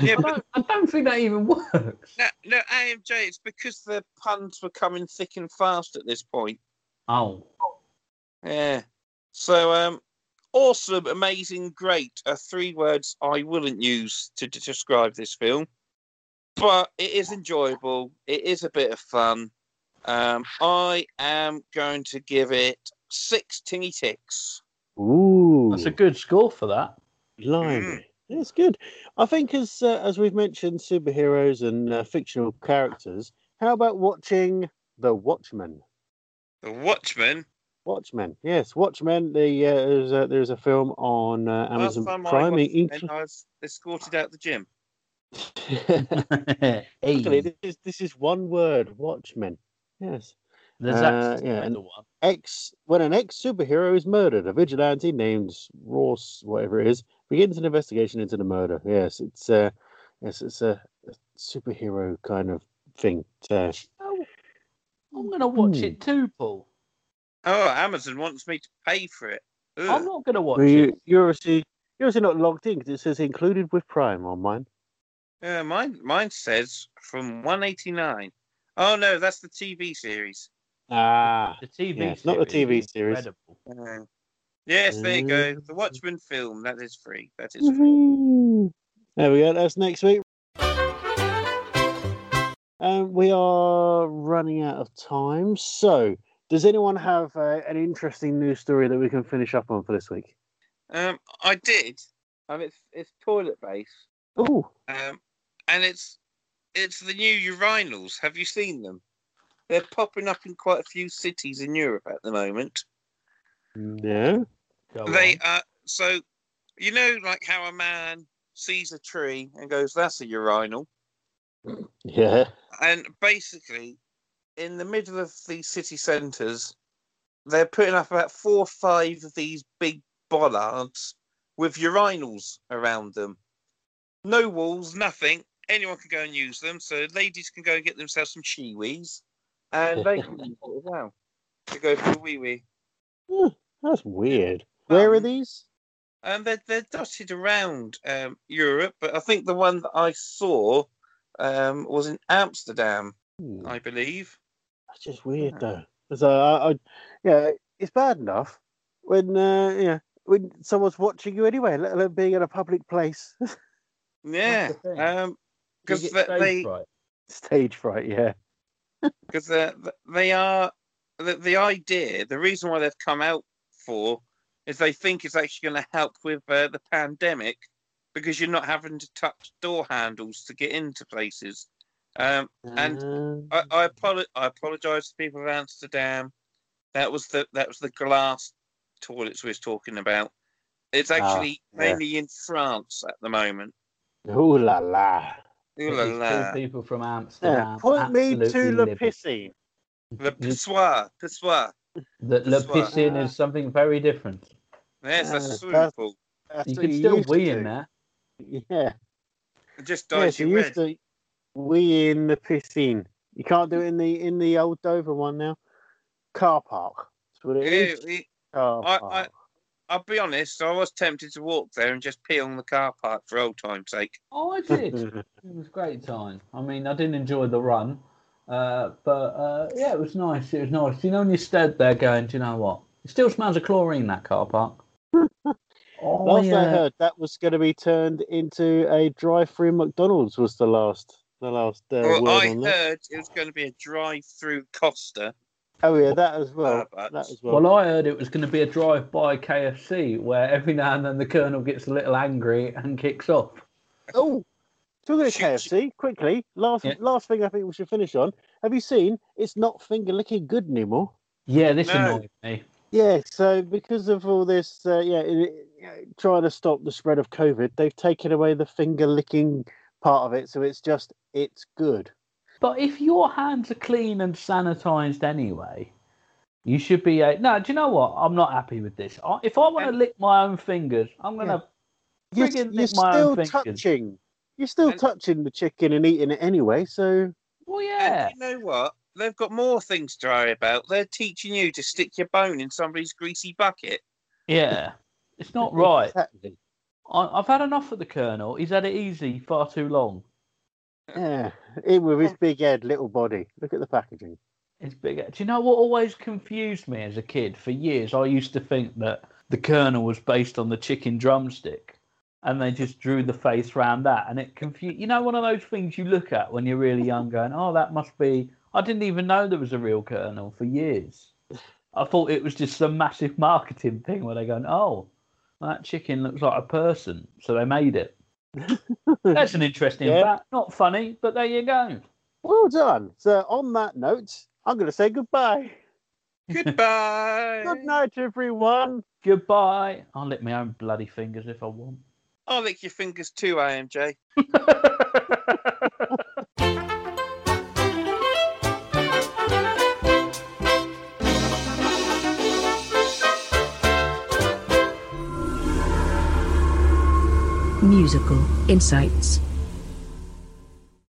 yeah, I but don't, I don't think that even works. no, no, AMJ. It's because the puns were coming thick and fast at this point. Oh, Yeah. So, um, awesome, amazing, great are three words I wouldn't use to, to describe this film, but it is enjoyable. It is a bit of fun. Um, I am going to give it six tingy ticks. Ooh. that's a good score for that. Blimey. It's good. I think as uh, as we've mentioned, superheroes and uh, fictional characters. How about watching The Watchmen? The Watchmen. Watchmen, yes, Watchmen. The uh, there's a, there's a film on uh, Last Amazon time Prime. watched in- I was escorted out the gym. hey, Actually, this is this is one word. Watchmen. Yes. there's uh, that yeah, and- the one. Ex when an ex superhero is murdered, a vigilante named Ross, whatever it is, begins an investigation into the murder. Yes, it's uh, yes, it's a, a superhero kind of thing. So, Oh, I'm going to watch Hmm. it too, Paul. Oh, Amazon wants me to pay for it. Ugh. I'm not going to watch well, it. you you're obviously you're obviously not logged in because it says included with Prime on mine. Uh, mine, mine says from 189. Oh no, that's the TV series. Ah, The TV Yes, not the TV series. incredible. Uh, yes, there you go. The Watchmen film. That is free. That is free. There we go. That's next week. Um, we are running out of time. So, does anyone have uh, an interesting news story that we can finish up on for this week? Um, I did. Um, it's it's toilet based. Oh, Um, and it's it's the new urinals. Have you seen them? They're popping up in quite a few cities in Europe at the moment. no. Go They on. are so, you know, like how a man sees a tree and goes, "That's a urinal." Yeah. and basically in the middle of these city centres they're putting up about four or five of these big bollards with urinals around them. No walls nothing. Anyone can go and use them. So ladies can go and get themselves some Shewees. And they can use it as well. To go for a wee wee. That's weird. Where are Um, these? and they're, they're dotted around um, europe. But i think the one that i saw um, was in amsterdam Hmm, i believe That's just weird, though. So, I, I, yeah, it's bad enough when, uh, yeah, when someone's watching you anyway, let alone being in a public place. Yeah, the um, You because they stage fright. Stage fright, yeah. because they they are the, the idea. The reason why they've come out for is they think it's actually going to help with uh, the pandemic because you're not having to touch door handles to get into places. Um, And Uh, I I, apolo- I apologize to people of Amsterdam. That was the that was the glass toilets we was talking about. It's Ah, actually yeah. mainly in France at the moment. ooh la la. Ooh la la. people from Yeah, Amsterdam. point me to absolutely the livid. piscine. The pissoir, pissoir. The Le That's what- Piscine is something very different. Yes, that's a Yeah, swimming that's- pool. That's You can still wee in there. Yeah. It just Yes, dyes you you used to wee in the piscine. You can't do it in the in the old Dover one now. Car park. That's what it Yeah, is. it- Car I- I- park. I'll be honest, I was tempted to walk there and just pee on the car park for old time's sake. Oh, I did. it was a great time. I mean, I didn't enjoy the run, uh, but uh, yeah, it was nice. It was nice. You know, when you stood there going, do you know what? It still smells of chlorine that car park. Oh, last I heard, that was going to be turned into a drive-through McDonald's. Was the last the last uh, well, word I on that? heard it was going to be a drive-through Costa, Oh yeah, that as well. Uh, that as well. Well, I heard it was going to be a drive-by KFC where every now and then the colonel gets a little angry and kicks off. Oh, talking of Shoot, KFC, quickly. Last Yeah. last thing I think we should finish on. Have you seen? It's not finger licking good anymore. Yeah, this No. annoyed me. Yeah, so because of all this, uh, yeah, it, it- trying to stop the spread of COVID, they've taken away the finger licking part of it. So it's just it's good. But if your hands are clean and sanitized anyway, you should be. A... No, do you know what? I'm not happy with this. I- If I want to lick my own fingers, I'm gonna. You're, Friggin' you're my still own fingers. touching. You're still And- touching the chicken and eating it anyway. So Well, yeah. And you know what? They've got more things to worry about. They're teaching you to stick your bone in somebody's greasy bucket. Yeah. It's not right. Exactly. I, I've had enough of the colonel. He's had it easy far too long. Yeah, him with his big head, little body. Look at the packaging. It's big. head. Do you know what always confused me as a kid? For years, I used to think that the Colonel was based on the chicken drumstick, and they just drew the face round that, and it confused. You know, one of those things you look at when you're really young, going, "Oh, that must be." I didn't even know there was a real Colonel for years. I thought it was just some massive marketing thing where they're going, "Oh, that chicken looks like a person," so they made it. That's an interesting Yeah. fact. Not funny, but there you go. Well done. So on that note, I'm going to say goodbye. Goodbye. Good night, everyone. Goodbye. I'll lick my own bloody fingers if I want. I'll lick your fingers too, AMJ. Musical Insights.